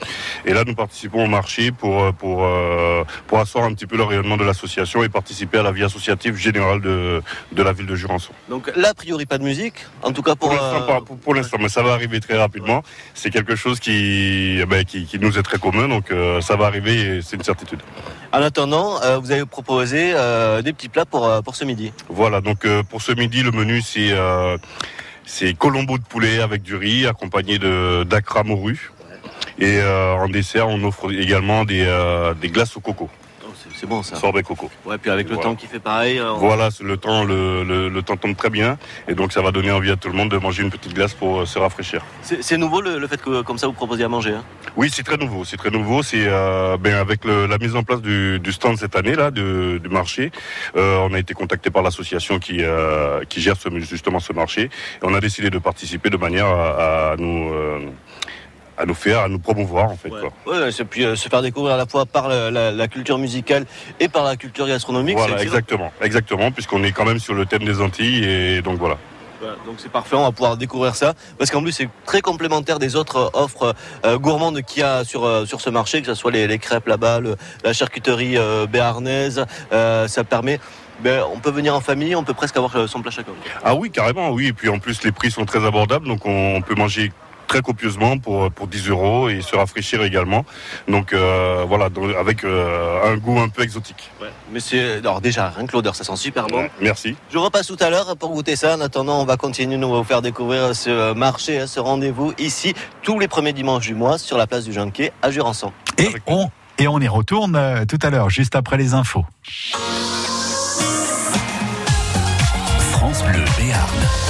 Et là, nous participons au marché pour, euh, pour, euh, pour asseoir un petit peu le rayonnement de l'association et participer à la vie associative générale de, de la ville de Jurançon. Donc là, a priori, pas de musique. En tout cas pour. Pour l'instant, pour, pour l'instant, mais ça va arriver très rapidement. C'est quelque chose qui, eh ben, qui, qui nous est très commun, donc euh, ça va arriver et c'est une certitude. En attendant, euh, vous avez proposé des petits plats pour, pour ce midi. Voilà, donc pour ce midi, le menu c'est c'est colombo de poulet avec du riz accompagné de d'acra morue. Et euh, en dessert, on offre également des, euh, des glaces au coco. C'est bon ça. Sorbet coco. Ouais, puis avec le Voilà. temps qui fait pareil. euh, on- Voilà, le temps, le, le, le temps tombe très bien. Et donc ça va donner envie à tout le monde de manger une petite glace pour euh, se rafraîchir. C'est nouveau le, le fait que comme ça vous proposiez à manger. hein? Oui, c'est très nouveau. C'est très nouveau. C'est euh, ben, avec la mise en place du, du stand cette année là, du marché. euh, on a été contacté par l'association qui euh, qui gère ce- justement ce marché. Et on a décidé de participer de manière à, à nous à nous faire, à nous promouvoir en fait. quoi. Ouais, c'est puis euh, se faire découvrir à la fois par la, la- la culture musicale et par la culture gastronomique. Voilà, exactement, exactement, puisqu'on est quand même sur le thème des Antilles et donc voilà. Voilà, donc c'est parfait, on va pouvoir découvrir ça parce qu'en plus c'est très complémentaire des autres offres euh, gourmandes qu'il y a sur euh, sur ce marché, que ce soit les, les crêpes là-bas, le- la charcuterie euh, béarnaise, euh, ça permet. Ben, on peut venir en famille, on peut presque avoir euh, son plat chacun. Ah oui, carrément, oui. Et puis en plus, les prix sont très abordables, donc on, on peut manger très copieusement pour, pour 10 euros et se rafraîchir également. Donc euh, voilà, donc, avec euh, un goût un peu exotique. Mais c'est alors déjà rien que l'odeur, ça sent super bon. Merci. Je repasse tout à l'heure pour goûter ça. En attendant, on va continuer de vous faire découvrir ce marché, hein, ce rendez-vous ici tous les premiers dimanches du mois sur la place du Junquet à Jurançon. Et on, et on y retourne euh, tout à l'heure, juste après les infos. France Bleu Béarn.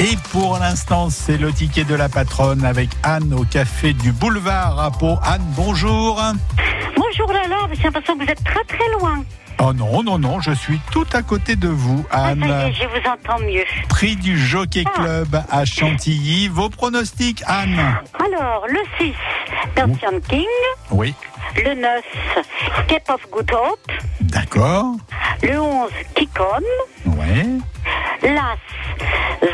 Et pour l'instant, c'est le ticket de la patronne avec Anne au café du boulevard à. Anne, bonjour. Bonjour Lala, j'ai l'impression que vous êtes très très loin. Oh non, non, non, je suis tout à côté de vous, Anne. Ça y est, je vous entends mieux. Prix du Jockey Ah. Club à Chantilly. Vos pronostics, Anne Alors, le 6, Persian King. Oui, Le 9, Step of Good Hope. d'accord. Le 11, Kikon. Ouais, L'As,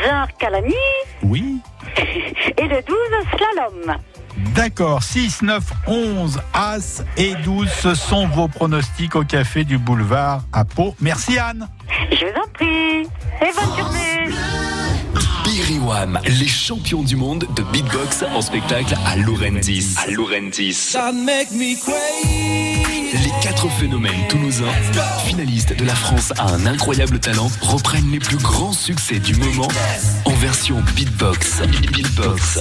Zar Kalani. oui. Et le 12, Slalom. D'accord, 6, 9, 11, As et 12, ce sont vos pronostics au café du boulevard à Pau. Merci Anne. Je vous en prie. Et bonne journée. Biriwam, les champions du monde de beatbox en spectacle à Laurentis. À Laurentis. Les quatre phénomènes toulousains, finalistes de la France à un incroyable talent, reprennent les plus grands succès du moment en version beatbox. Beatbox.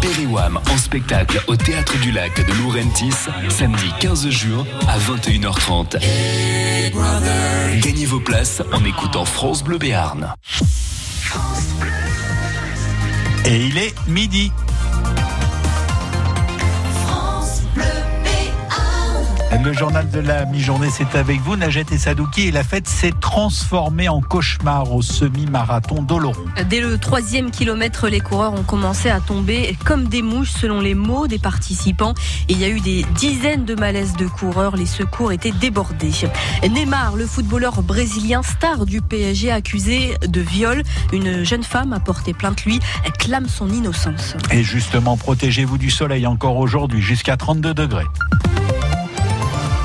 Beriwam en spectacle au Théâtre du Lac de Laurentis, samedi 15 juin à 21h30. Gagnez vos places en écoutant France Bleu Béarn. Et il est midi. Le journal de la mi-journée, c'est avec vous, Najat et Sadouki. Et la fête s'est transformée en cauchemar au semi-marathon d'Oloron. Dès le troisième kilomètre, les coureurs ont commencé à tomber comme des mouches selon les mots des participants. Et il y a eu des dizaines de malaises de coureurs. Les secours étaient débordés. Neymar, le footballeur brésilien star du PSG accusé de viol. Une jeune femme a porté plainte. Lui clame son innocence. Et justement, protégez-vous du soleil encore aujourd'hui, jusqu'à 32 degrés.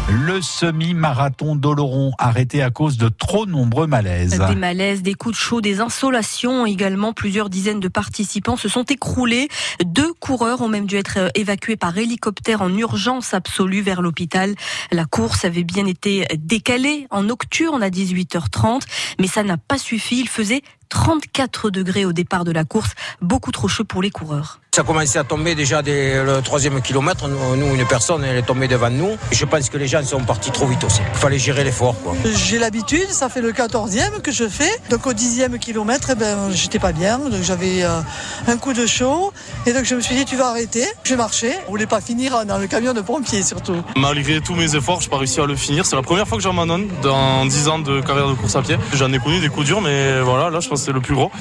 Le semi-marathon d'Oloron arrêté à cause de trop nombreux malaises. Des malaises, des coups de chaud, des insolations également. Plusieurs dizaines de participants se sont écroulés. Deux coureurs ont même dû être évacués par hélicoptère en urgence absolue vers l'hôpital. La course avait bien été décalée en nocturne à 18h30, mais ça n'a pas suffi. Il faisait 34 degrés au départ de la course, beaucoup trop chaud pour les coureurs. Ça commençait à tomber déjà dès le troisième kilomètre. Nous, une personne, elle est tombée devant nous. Et je pense que les gens sont partis trop vite aussi. Il fallait gérer l'effort. quoi. J'ai l'habitude, ça fait le 14e que je fais. Donc au 10e kilomètre, eh ben, j'étais pas bien. Donc j'avais euh, un coup de chaud. Et donc je me suis dit, tu vas arrêter. Je marchais. On voulait pas finir dans le camion de pompiers surtout. Malgré tous mes efforts, je n'ai pas réussi à le finir. C'est la première fois que j'en m'annonce dans 10 ans de carrière de course à pied. J'en ai connu des coups durs, mais voilà, là je c'est le plus gros.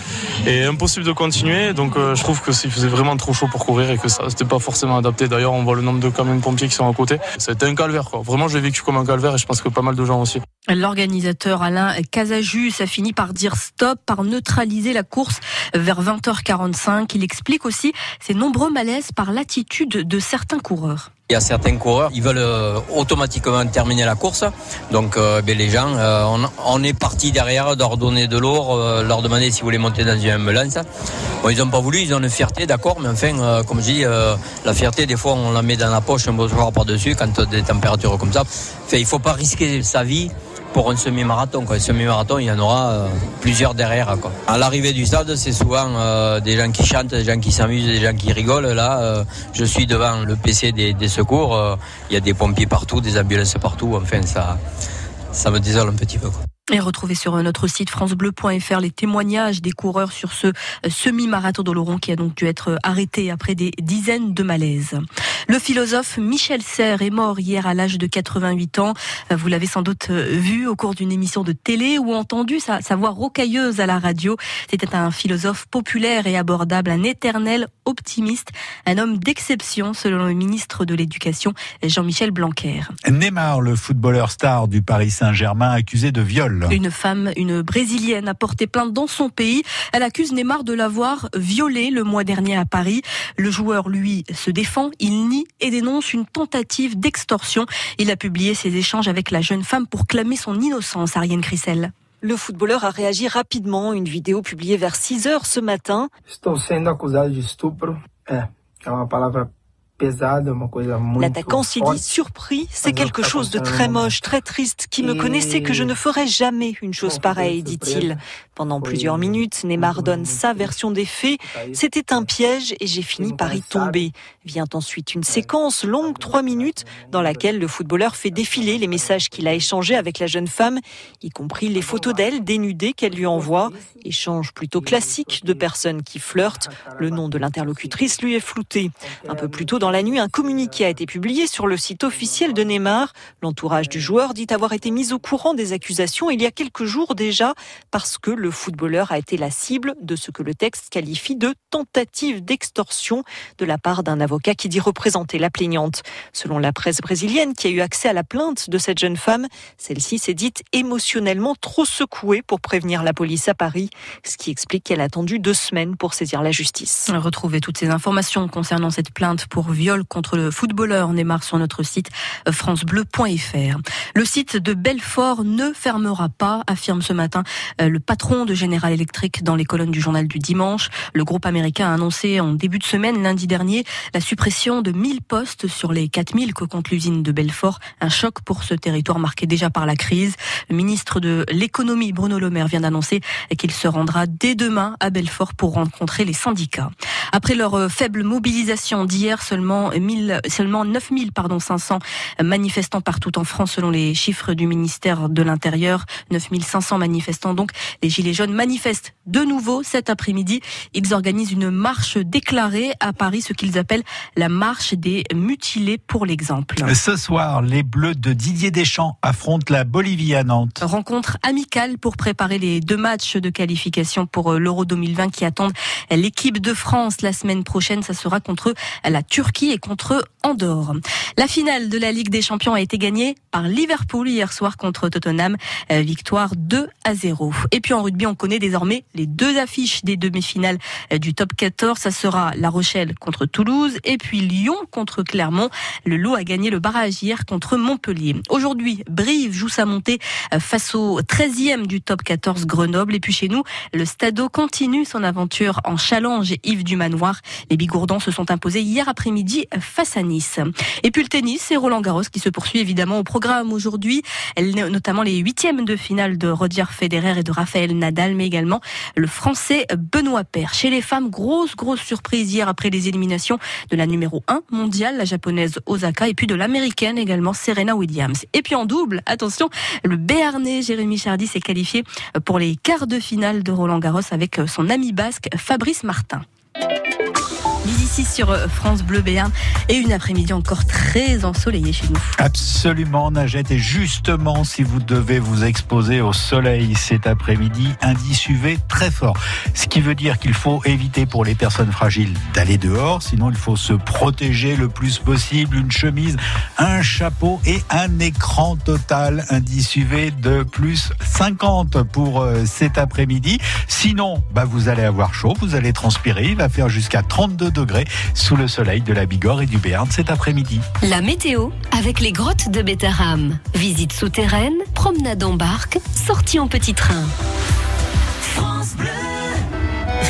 Et impossible de continuer. Donc euh, je trouve que s'il faisait vraiment trop chaud pour courir et que ça c'était pas forcément adapté. D'ailleurs, on voit le nombre de camions de pompiers qui sont à côté. C'était un calvaire. Quoi. Vraiment, je l'ai vécu comme un calvaire et je pense que pas mal de gens aussi. L'organisateur Alain Casajus a fini par dire stop, par neutraliser la course vers 20h45. Il explique aussi ces nombreux malaises par l'attitude de certains coureurs. Il y a certains coureurs, ils veulent euh, automatiquement terminer la course. Donc euh, ben, les gens, euh, on, on est parti derrière, leur donner de l'eau, leur demander s'ils voulaient monter dans une ambulance. Bon, ils n'ont pas voulu, ils ont une fierté, d'accord, mais enfin, euh, comme je dis, euh, la fierté, des fois, on la met dans la poche un beau soir par-dessus quand des températures comme ça. Il faut pas risquer sa vie pour un semi-marathon. Un semi-marathon, il y en aura euh, plusieurs derrière. Quoi. À l'arrivée du stade, c'est souvent euh, des gens qui chantent, des gens qui s'amusent, des gens qui rigolent. Là, euh, je suis devant le PC des, secours. Il y a des pompiers partout, des ambulances partout. Enfin, ça, ça me désole un petit peu. Et retrouvez sur notre site francebleu.fr les témoignages des coureurs sur ce semi-marathon d'Oloron qui a donc dû être arrêté après des dizaines de malaises. Le philosophe Michel Serres est mort hier à l'âge de 88 ans. Vous l'avez sans doute vu au cours d'une émission de télé ou entendu sa, sa voix rocailleuse à la radio. C'était un philosophe populaire et abordable, un éternel optimiste, un homme d'exception selon le ministre de l'Éducation Jean-Michel Blanquer. Neymar, le footballeur star du Paris Saint-Germain, accusé de viol. Une femme, une brésilienne, a porté plainte dans son pays. Elle accuse Neymar de l'avoir violé le mois dernier à Paris. Le joueur, lui, se défend. Il nie et dénonce une tentative d'extorsion. Il a publié ses échanges avec la jeune femme pour clamer son innocence, Ariane Crissel. Le footballeur a réagi rapidement. Une vidéo publiée vers 6 heures ce matin. Estou sendo acusado de estupro. É, é uma palavra L'attaquant s'y dit surpris. C'est quelque chose de très uma- moche, très triste, qui me connaissait que je ne ferais jamais une chose pareille, dit-il. Pendant plusieurs minutes, Neymar donne sa version des faits. C'était un piège et j'ai fini par y tomber. Vient ensuite une séquence longue, trois minutes, dans laquelle le footballeur fait défiler les messages qu'il a échangés avec la jeune femme, y compris les photos d'elle dénudée qu'elle lui envoie. Échange plutôt classique de personnes qui flirtent. Le nom de l'interlocutrice lui est flouté. Un peu plus tôt dans la nuit, un communiqué a été publié sur le site officiel de Neymar. L'entourage du joueur dit avoir été mis au courant des accusations il y a quelques jours déjà parce que le footballeur a été la cible de ce que le texte qualifie de tentative d'extorsion de la part d'un avocat qui dit représenter la plaignante. Selon la presse brésilienne qui a eu accès à la plainte de cette jeune femme, celle-ci s'est dite émotionnellement trop secouée pour prévenir la police à Paris, ce qui explique qu'elle a attendu deux semaines pour saisir la justice. Retrouvez toutes ces informations concernant cette plainte pour viol contre le footballeur sur notre site euh. Le site de Belfort ne fermera pas, affirme ce matin euh, le patron de General Electric dans les colonnes du journal du dimanche. Le groupe américain a annoncé en début de semaine, lundi dernier, la suppression de 1000 postes sur les 4000 que compte l'usine de Belfort. Un choc pour ce territoire marqué déjà par la crise. Le ministre de l'économie, Bruno Le Maire, vient d'annoncer qu'il se rendra dès demain à Belfort pour rencontrer les syndicats. Après leur euh, faible mobilisation d'hier, seulement 1000, seulement 9000, pardon, 500 manifestants partout en France selon les chiffres du ministère de l'Intérieur. 9500 manifestants donc. Les Gilets jaunes manifestent de nouveau cet après-midi. Ils organisent une marche déclarée à Paris, ce qu'ils appellent la marche des mutilés pour l'exemple. Ce soir, les Bleus de Didier Deschamps affrontent la Bolivie à Nantes. Rencontre amicale pour préparer les deux matchs de qualification pour euh, l'Euro 2020 qui attendent l'équipe de France la semaine prochaine. Ça sera contre la Turquie et contre Andorre. La finale de la Ligue des Champions a été gagnée par Liverpool hier soir contre Tottenham. Euh, Victoire 2 à 0. Et puis en rugby, on connaît désormais les deux affiches des demi-finales euh, du top 14. Ça sera La Rochelle contre Toulouse et puis Lyon contre Clermont. Le lot a gagné le barrage hier contre Montpellier. Aujourd'hui, Brive joue sa montée euh, face au 13e du top 14 Grenoble. Et puis chez nous, le Stadeau continue son aventure en challenge Yves du Manoir. Les Bigourdans se sont imposés hier après-midi face à Nice. Et puis le tennis, c'est Roland Garros qui se poursuit évidemment au programme aujourd'hui, notamment les huitièmes de finale de Roger Federer et de Raphaël Nadal, mais également le Français Benoît Paire. Chez les femmes, grosse grosse surprise hier après les éliminations de la numéro 1 mondiale, la japonaise Osaka, et puis de l'américaine également Serena Williams. Et puis en double, attention, le Béarnais Jérémy Chardy s'est qualifié pour les quarts de finale de Roland Garros avec son ami basque Fabrice Martin. Midi 6 sur France Bleu Béarn et une après-midi encore très ensoleillée chez nous. Absolument, Nagette. Et justement, si vous devez vous exposer au soleil cet après-midi, indice UV très fort. Ce qui veut dire qu'il faut éviter pour les personnes fragiles d'aller dehors. Sinon, il faut se protéger le plus possible. Une chemise, un chapeau et un écran total. Indice UV de plus 50 pour euh, cet après-midi. Sinon, bah, vous allez avoir chaud, vous allez transpirer. Il va faire jusqu'à 32 degrés sous le soleil de la Bigorre et du Béarn cet après-midi. La météo avec les grottes de Bétarame. Visite souterraine, promenade en barque, sortie en petit train.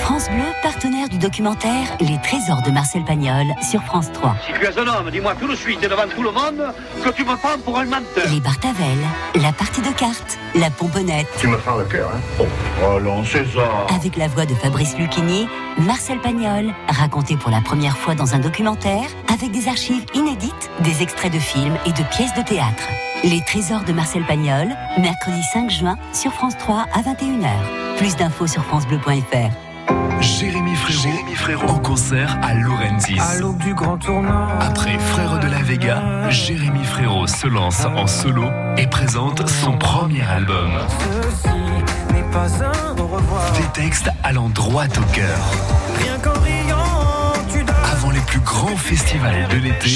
France Bleu. Partenaire du documentaire Les Trésors de Marcel Pagnol sur France 3. Si tu es un homme, dis-moi tout de suite et devant tout le monde que tu me prends pour un menteur. Les Bartavel, la partie de cartes, la pomponnette. Tu me fends le cœur, hein Oh, oh non, c'est ça. Avec la voix de Fabrice Lucchini, Marcel Pagnol, raconté pour la première fois dans un documentaire, avec des archives inédites, des extraits de films et de pièces de théâtre. Les Trésors de Marcel Pagnol, mercredi 5 juin sur France 3 à 21h. Plus d'infos sur francebleu.fr. Jérémy Frérot, en concert à Lorenzis. À l'aube du grand tournant. Après Frère de la Vega, Jérémy Frérot se lance en solo et présente son premier album. Ceci n'est pas un au revoir. Des textes allant droit au cœur. Rien qu'en donnes. Grands festivals de l'été,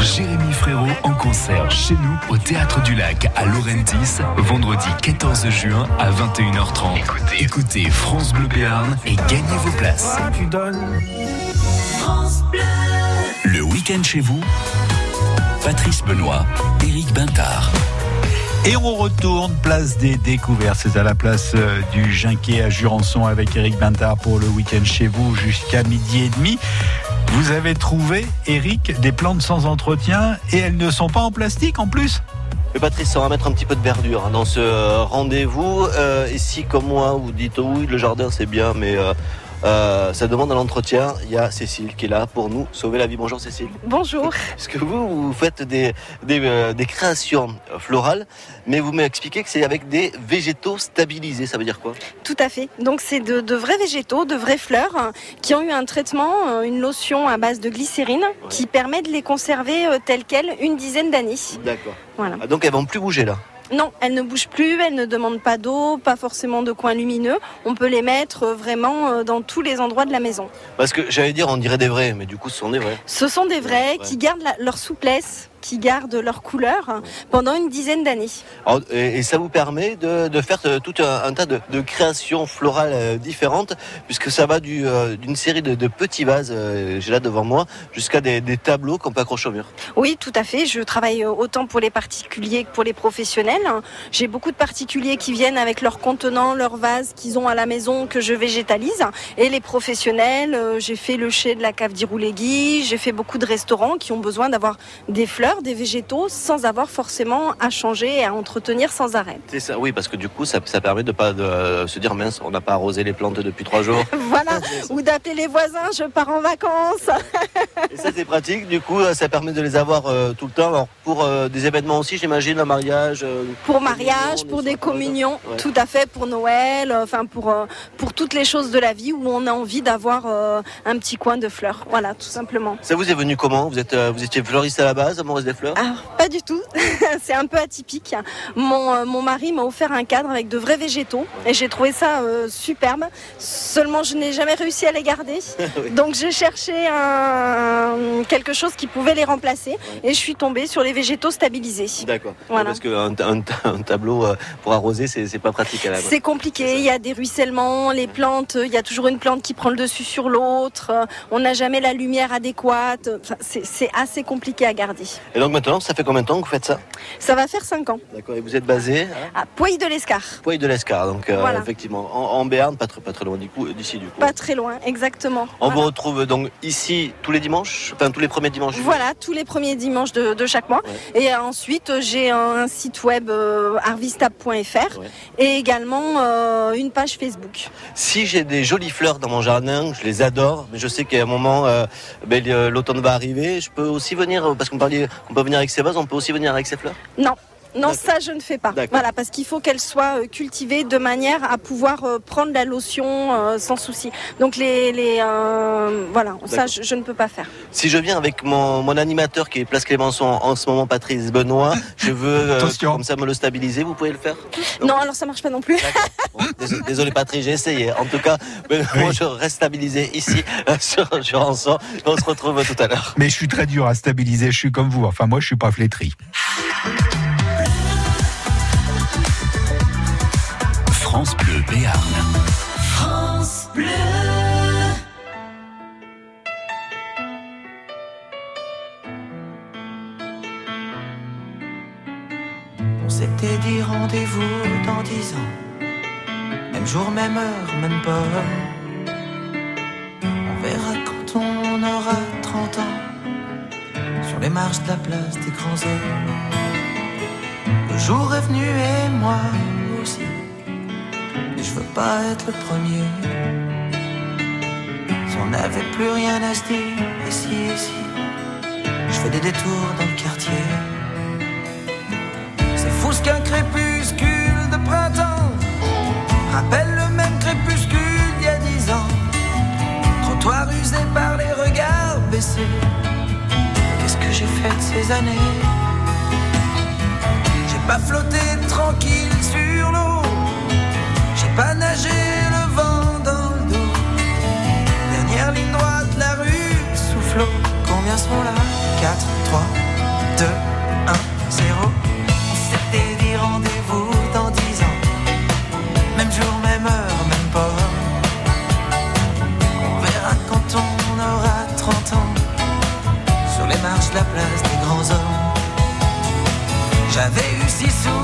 Jérémy Frérot en concert chez nous au Théâtre du Lac à Laurentis, vendredi 14 juin à 21h30. Écoutez, France Bleu Béarn et gagnez vos places. Tu donnes. France Bleu. Le week-end chez vous, Patrice Benoît, Éric Bintard. Et on retourne place des découvertes. C'est à la place euh, du Ginquet à Jurançon avec Eric Bintard pour le week-end chez vous jusqu'à midi et demi. Vous avez trouvé, Eric, des plantes sans entretien et elles ne sont pas en plastique en plus? Patrice, on va mettre un petit peu de verdure dans ce euh, rendez-vous. Euh, et si, comme moi, vous dites oui, le jardin c'est bien, mais euh, euh, ça demande un entretien, il y a Cécile qui est là pour nous sauver la vie. Bonjour Cécile. Bonjour. Parce que vous, vous faites des, des, euh, des créations florales, mais vous m'expliquez que c'est avec des végétaux stabilisés. Ça veut dire quoi? Tout à fait. Donc c'est de, de vrais végétaux, de vraies fleurs hein, qui ont eu un traitement, euh, une lotion à base de glycérine qui permet de les conserver euh, telles quelles une dizaine d'années. D'accord. Voilà. Ah, donc elles vont plus bouger là? Non, elles ne bougent plus, elles ne demandent pas d'eau, pas forcément de coins lumineux. On peut les mettre euh, vraiment euh, dans tous les endroits de la maison. Parce que j'allais dire, on dirait des vrais, mais du coup, ce sont des vrais. Ce sont des vrais Ouais. qui gardent la- leur souplesse, qui gardent leur couleur pendant une dizaine d'années. Et, ça vous permet de, de faire euh, tout un, un tas de, de créations florales euh, différentes, puisque ça va du, euh, d'une série de, de petits vases, j'ai là devant moi, jusqu'à des, des tableaux qu'on peut accrocher au mur. Oui, tout à fait. Je travaille autant pour les particuliers que pour les professionnels. J'ai beaucoup de particuliers qui viennent avec leurs contenants, leurs vases qu'ils ont à la maison que je végétalise. Et les professionnels, j'ai fait le chai de la cave d'Irouléguy, j'ai fait beaucoup de restaurants qui ont besoin d'avoir des fleurs, des végétaux, sans avoir forcément à changer et à entretenir sans arrêt. C'est ça, oui, parce que du coup, ça, ça permet de pas de, euh, se dire mince, on n'a pas arrosé les plantes depuis trois jours. Voilà, ou d'appeler les voisins, je pars en vacances. Et ça, c'est pratique. Du coup, euh, ça permet de les avoir euh, tout le temps. Alors, pour euh, des événements aussi, j'imagine, un mariage. Pour mariage, pour des communions, Ouais. tout à fait, pour Noël, enfin pour, pour toutes les choses de la vie où on a envie d'avoir un petit coin de fleurs. Voilà, tout simplement. Ça vous est venu comment? Vous, êtes, vous étiez fleuriste à la base, amoureux des fleurs Alors, pas du tout. c'est un peu atypique. Mon, euh, mon mari m'a offert un cadre avec de vrais végétaux et j'ai trouvé ça euh, superbe. Seulement, je n'ai jamais réussi à les garder. Donc, j'ai cherché un, quelque chose qui pouvait les remplacer et je suis tombée sur les végétaux stabilisés. D'accord. Voilà. Parce qu'un un, un tableau euh, pour arroser, c'est pas pratique à la main. C'est compliqué, il y a des ruissellements, les plantes, il y a toujours une plante qui prend le dessus sur l'autre, on n'a jamais la lumière adéquate, Enfin, c'est assez compliqué à garder. Et donc maintenant, ça fait combien de temps que vous faites ça Ça va faire 5 ans. D'accord. Et vous êtes basé à À Pouilly de l'Escar, Pouille de l'Escar, donc euh, Voilà. effectivement en, en Béarn, pas très, pas très loin du coup, d'ici du coup. pas très loin, exactement. On vous retrouve donc ici tous les dimanches, enfin tous les premiers dimanches. Voilà, tous les premiers dimanches de, de chaque mois. Et euh, ensuite, euh, j'ai un, un site web euh, arvistab.fr et également euh, une page Facebook. Si j'ai des jolies fleurs dans mon jardin, je les adore, mais je sais qu'à un moment, euh, ben, l'automne va arriver. Je peux aussi venir, euh, parce qu'on parlait, on peut venir avec ses vases, on peut aussi venir avec ses fleurs? Non. Non, ça je ne fais pas. Voilà, parce qu'il faut qu'elle soit euh, cultivée de manière à pouvoir euh, prendre la lotion euh, sans souci. Donc les, les euh, voilà, ça je, je ne peux pas faire. Si je viens avec mon, mon animateur qui est Place Clémenceau en, ce moment, Patrice Benoît, je veux euh, comme ça me le stabiliser, vous pouvez le faire? Non, alors ça marche pas non plus. Désolé, désolé, Patrice, j'ai essayé. En tout cas, moi je reste stabilisé ici sur Jurançon. On se retrouve tout à l'heure. Mais je suis très dur à stabiliser, je suis comme vous. Enfin, moi, je suis pas flétri. France Bleu Béarn. France Bleu. On s'était dit rendez-vous dans dix ans. Même jour, même heure, même pomme. On verra quand on aura 30 ans. Sur les marches de la place des grands hommes. Le jour est venu et moi aussi. Je veux pas être le premier. Si on n'avait plus rien à se dire, et si, et si. Je fais des détours dans le quartier. C'est fou ce qu'un crépuscule de printemps rappelle le même crépuscule d'il y a dix ans. Trottoir usé par les regards baissés. Qu'est-ce que j'ai fait de ces années? J'ai pas flotté tranquille sur l'eau. Pas nagé le vent dans le dos. Dernière ligne droite, la rue soufflot. Combien sont là? 4, 3, 2, 1, 0. On s'était dit rendez-vous dans 10 ans. Même jour, même heure, même pas. On verra quand on aura 30 ans. Sur les marches de la place des grands hommes. J'avais eu si souvent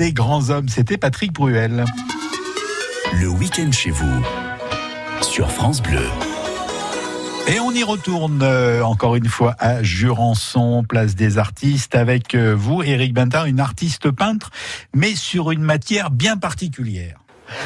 des grands hommes, c'était Patrick Bruel. Le week-end chez vous, sur France Bleu. Et on y retourne euh, encore une fois à Jurançon, place des artistes, avec euh, vous, Éric Bintard, une artiste peintre, mais sur une matière bien particulière.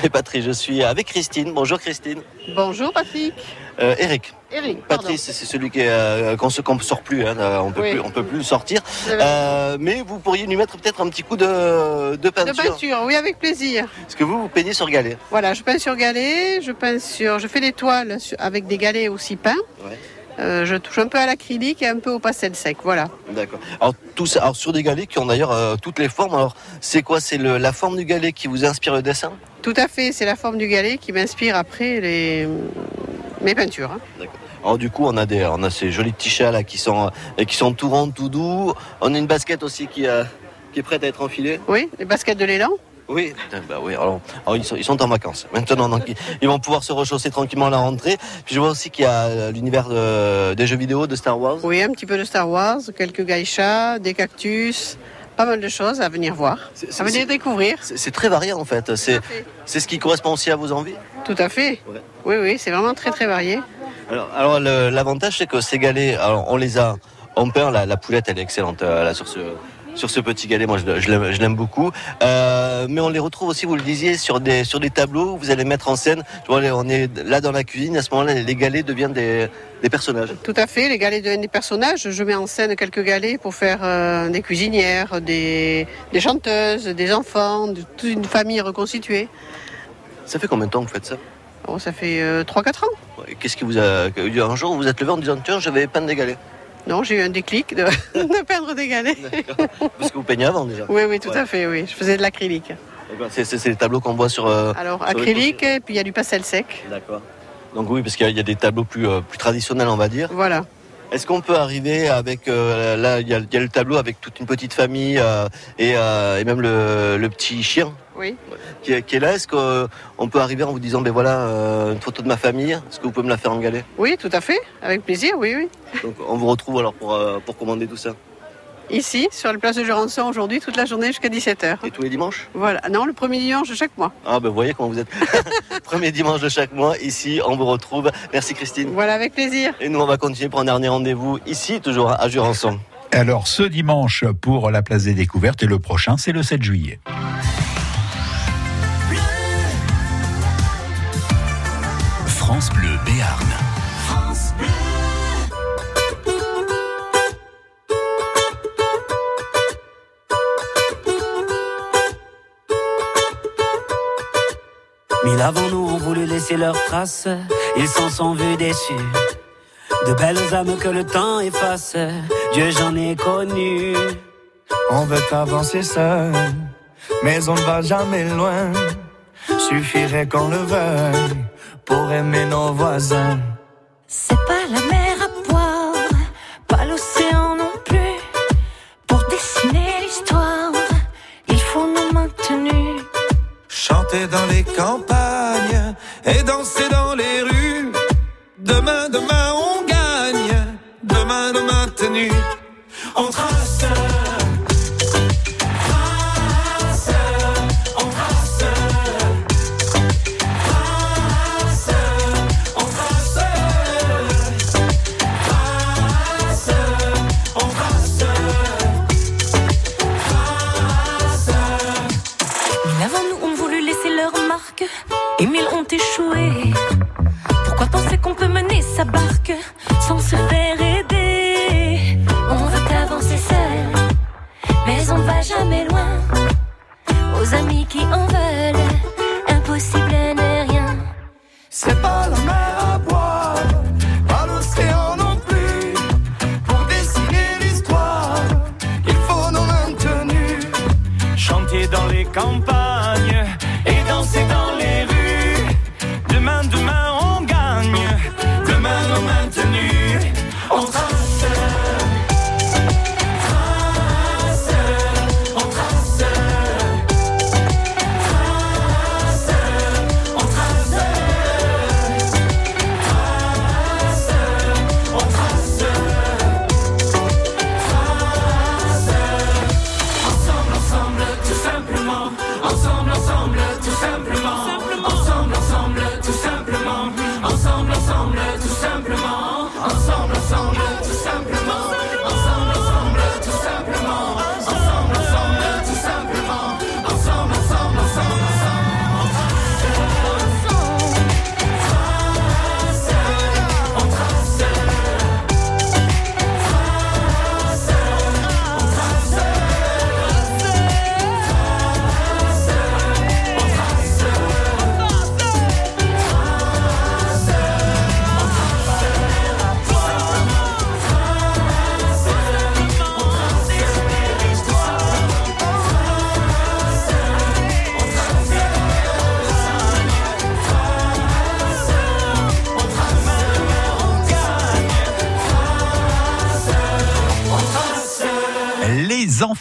Et Patrick, je suis avec Christine. Bonjour Christine. Bonjour Patrick. Euh, Eric. Eric. Patrice, c'est celui qui euh, qu'on ne sort plus, hein, euh, on peut Oui. plus, on peut plus sortir. Euh, mais vous pourriez lui mettre peut-être un petit coup de, de De peinture. peinture, oui, avec plaisir. Parce que vous, vous peignez sur galet. Voilà, je peins sur galet, je peins sur, je fais des toiles avec des galets aussi peints. Ouais. Euh, je touche un peu à l'acrylique et un peu au pastel sec, voilà. D'accord. Alors, sur des galets qui ont d'ailleurs euh, toutes les formes. Alors c'est quoi? C'est la forme du galet qui vous inspire le dessin? Tout à fait, c'est la forme du galet qui m'inspire après les... mes peintures. hein. D'accord. Alors du coup, on a des, on a ces jolis petits chats là qui sont, euh, qui sont tout ronds, tout doux. On a une basket aussi qui, euh, qui est prête à être enfilée. Oui, les baskets de l'élan. Oui, bah oui. Alors, alors, ils, sont, ils sont en vacances maintenant, donc ils, vont pouvoir se rechausser tranquillement à la rentrée. Puis je vois aussi qu'il y a euh, l'univers de- des jeux vidéo de Star Wars. Oui, un petit peu de Star Wars, quelques gaïchas, des cactus, pas mal de choses à venir voir, à venir découvrir. C'est très varié en fait. C'est ce qui correspond aussi à vos envies. Tout à fait. Ouais. Oui, oui, c'est vraiment très très varié. Alors, l'avantage c'est que ces galets, alors on les a, on peint la, la poulette, elle est excellente euh, là sur ce sur ce petit galet. Moi, je, l'aime- beaucoup. Euh, mais on les retrouve aussi, vous le disiez, sur des sur des tableaux. où Vous allez mettre en scène. Vois, on est là dans la cuisine. À ce moment-là, les galets deviennent des, des personnages. Tout à fait, les galets deviennent des personnages. Je mets en scène quelques galets pour faire euh, des cuisinières, des, des chanteuses, des enfants, de- toute une famille reconstituée. Ça fait combien de temps que vous faites ça? Oh, ça fait 3-4 ans. Qu'est-ce qui vous a un jour vous vous êtes levé en disant tiens, je vais peindre des galets Non, j'ai eu un déclic de, de peindre des galets. Parce que vous peignez avant déjà. Oui, oui, tout Ouais. à fait, oui. Je faisais de l'acrylique. D'accord. C'est c'est- les tableaux qu'on voit sur. euh, Alors, sur acrylique, et puis il y a du pastel sec. D'accord. Donc oui, parce qu'il y a- il y, a des tableaux plus, euh, plus traditionnels, on va dire. Voilà. Est-ce qu'on peut arriver avec euh, là il y, a, il y a le tableau avec toute une petite famille euh, et, euh, et même le, le petit chien Oui. qui, est- qui est là? Est-ce qu'on peut arriver en vous disant ben voilà une photo de ma famille? Est-ce que vous pouvez me la faire en galet Oui, tout à fait. Avec plaisir, oui, oui. Donc on vous retrouve alors pour, pour commander tout ça. Ici, sur la place de Jurançon, aujourd'hui, toute la journée jusqu'à 17h. Et tous les dimanches Voilà. Non, le premier dimanche de chaque mois. Ah ben vous voyez comment vous êtes. Premier dimanche de chaque mois ici on vous retrouve. Merci Christine. Voilà, avec plaisir. Et nous on va continuer pour un dernier rendez-vous ici toujours à Jurançon. Alors ce dimanche pour la place des découvertes et le prochain c'est le 7 juillet. France Bleu Béarn. Mille avant nous ont voulu laisser leurs traces, ils s'en sont vus déçus. De belles âmes que le temps efface, Dieu j'en ai connu. On veut avancer seul, mais on ne va jamais loin. Suffirait qu'on le veuille pour aimer nos voisins. C'est pas la mer Dans les campagnes et danser dans les rues. Demain, demain, on gagne. Demain, demain, tenu. On. Trace, pied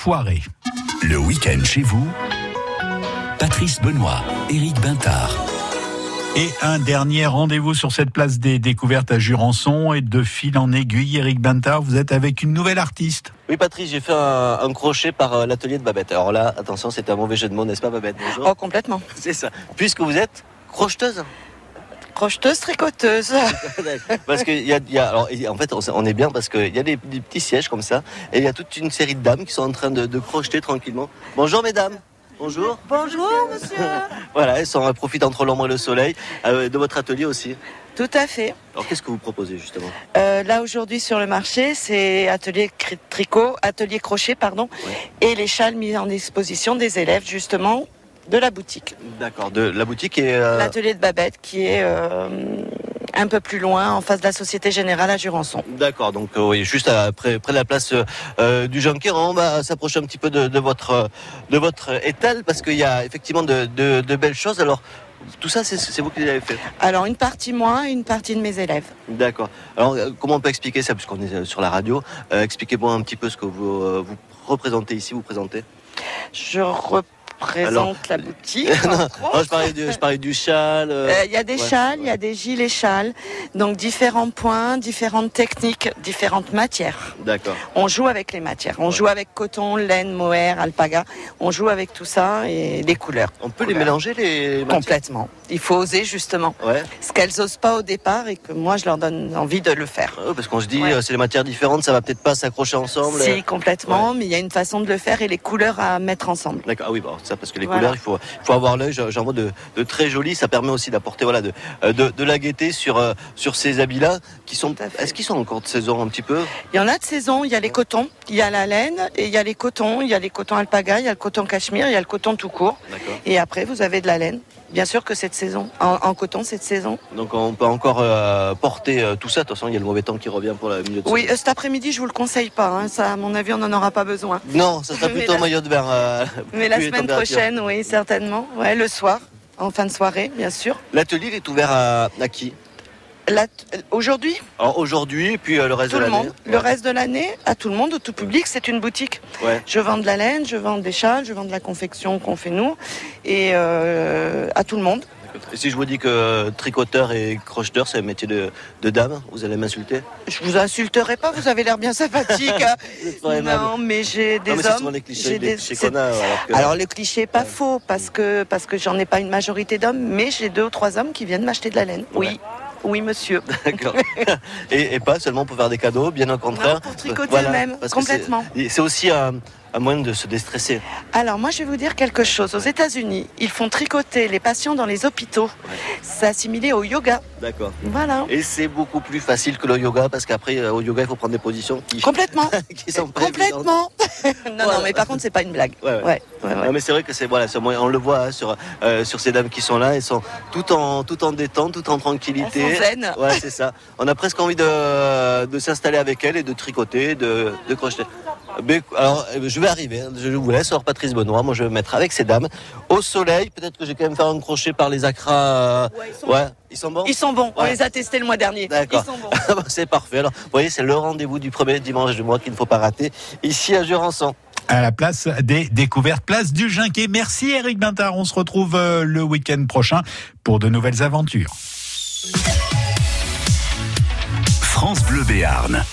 Le week-end chez vous, Patrice Benoît, Éric Bintard. Et un dernier rendez-vous sur cette place des découvertes à Jurançon et de fil en aiguille, Eric Bintard, vous êtes avec une nouvelle artiste. Oui, Patrice, j'ai fait un, un crochet par euh, l'atelier de Babette. Alors là, attention, c'est un mauvais jeu de mots, n'est-ce pas, Babette? Bonjour. Oh, complètement. C'est ça. Puisque vous êtes crocheteuse. Crocheteuse, tricoteuse. Parce qu'il y a, y a- alors, en fait, on, est bien parce qu'il y a des, des petits sièges comme ça, et il y a toute une série de dames qui sont en train de, de crocheter tranquillement. Bonjour, mesdames. Bonjour. Bonjour, monsieur. Voilà, elles sont, elles profitent entre l'ombre et le soleil euh, de votre atelier aussi. Tout à fait. Alors, qu'est-ce que vous proposez justement? Euh, là, aujourd'hui, sur le marché, c'est atelier tricot, atelier crochet, pardon, et les châles mis en exposition des élèves, justement, de la boutique. D'accord, de la boutique et. euh, L'atelier de Babette, qui est euh, un peu plus loin, en face de la Société Générale à Jurançon. D'accord, donc euh, oui, juste après, près de la place euh, du Jonquéran, on va s'approcher un petit peu de, de votre de votre étal parce qu'il y a effectivement de, de- de belles choses. Alors tout ça, c'est vous qui l'avez fait? Alors, une partie moi, une partie de mes élèves. D'accord. Alors comment on peut expliquer ça puisqu'on est sur la radio? Euh, Expliquez-moi un petit peu ce que vous vous représentez ici, vous présentez. Je représente Alors- la boutique. non, non, je parlais du je parlais du châle. euh, Euh, Il y a des ouais. châles, il y a des gilets châles, donc différents points, différentes techniques, différentes matières. D'accord. On joue avec les matières. On joue avec coton, laine, mohair, alpaga. On joue avec tout ça et les couleurs. On peut les mélanger les matières? Complètement. Il faut oser justement. Ouais. Ce qu'elles osent pas au départ et que moi je leur donne envie de le faire. Parce qu'on se dit, euh, c'est des matières différentes, ça va peut-être pas s'accrocher ensemble. Si, complètement, mais il y a une façon de le faire et les couleurs à mettre ensemble. D'accord, ah oui, bah, ça parce que les Voilà. couleurs, il faut, faut avoir l'œil. J'en vois de, de très jolis. Ça permet aussi d'apporter voilà de, euh, de, de la gaieté sur euh, sur ces habits-là qui sont. Est-ce qu'ils sont encore de saison un petit peu? Il y en a de saison, il y a les cotons, il y a la laine et il y a les cotons, il y a les cotons alpaga, il y a le coton cachemire, il y a le coton tout court. Et après, vous avez de la laine. Bien sûr que cette saison, en, en coton, cette saison. Donc on peut encore euh, porter euh, tout ça. De toute façon, il y a le mauvais temps qui revient pour la milieu de Oui, euh, cet après-midi, je vous le conseille pas. hein. Ça, à mon avis, on n'en aura pas besoin. Non, ça sera plutôt la- maillot de bain. Mais la semaine prochaine, oui, certainement. Ouais, le soir, en fin de soirée, bien sûr. L'atelier est ouvert à, à qui? Aujourd'hui, Alors aujourd'hui, et puis euh, le reste tout de le l'année. monde. Le reste de l'année, à tout le monde, au tout public, c'est une boutique. Ouais. Je vends de la laine, je vends des châles, je vends de la confection qu'on fait nous, et euh, à tout le monde. Et si je vous dis que tricoteur et crocheteur, c'est un métier de, de dame, vous allez m'insulter? Je vous insulterai pas, vous avez l'air bien sympathique. hein. pas aimable. non, mais j'ai des Non, mais hommes. les clichés- j'ai les des- clichés a, alors que- Alors le cliché pas faux parce que parce que j'en ai pas une majorité d'hommes, mais j'ai deux ou trois hommes qui viennent m'acheter de la laine. Oui, oui, monsieur. D'accord. et, et pas seulement pour faire des cadeaux, bien au contraire. pour tricoter que c'est- complètement. C'est aussi un, un moyen de se déstresser. Alors moi je vais vous dire quelque chose. Aux États-Unis, ils font tricoter les patients dans les hôpitaux. C'est assimilé au yoga. D'accord. Voilà. Et c'est beaucoup plus facile que le yoga parce qu'après euh, au yoga il faut prendre des positions qui, Complètement. qui sont. Complètement. non, non, mais par contre c'est pas une blague. Ouais, ouais. Non, mais c'est vrai que c'est voilà, on le voit hein, sur euh, sur ces dames qui sont là, elles sont tout en tout en détente, tout en tranquillité. Elles sont zen. Ouais, c'est ça. On a presque envie de, de s'installer avec elles et de tricoter, de, de crocheter. Alors, je vais arriver. hein. Je vous laisse. Alors, Patrice Benoît, moi, je vais me mettre avec ces dames au soleil. Peut-être que j'ai quand même faire un crochet par les acras. euh, Ouais, ils sont bons. Ils sont bons, on les a testés le mois dernier. D'accord. Ils sont bons. C'est parfait. Alors, vous voyez, c'est le rendez-vous du premier dimanche du mois qu'il ne faut pas rater ici à Jurançon. À la place des découvertes, place du Ginquet. Merci Eric Bintard. On se retrouve euh, le week-end prochain pour de nouvelles aventures. France Bleu Béarn.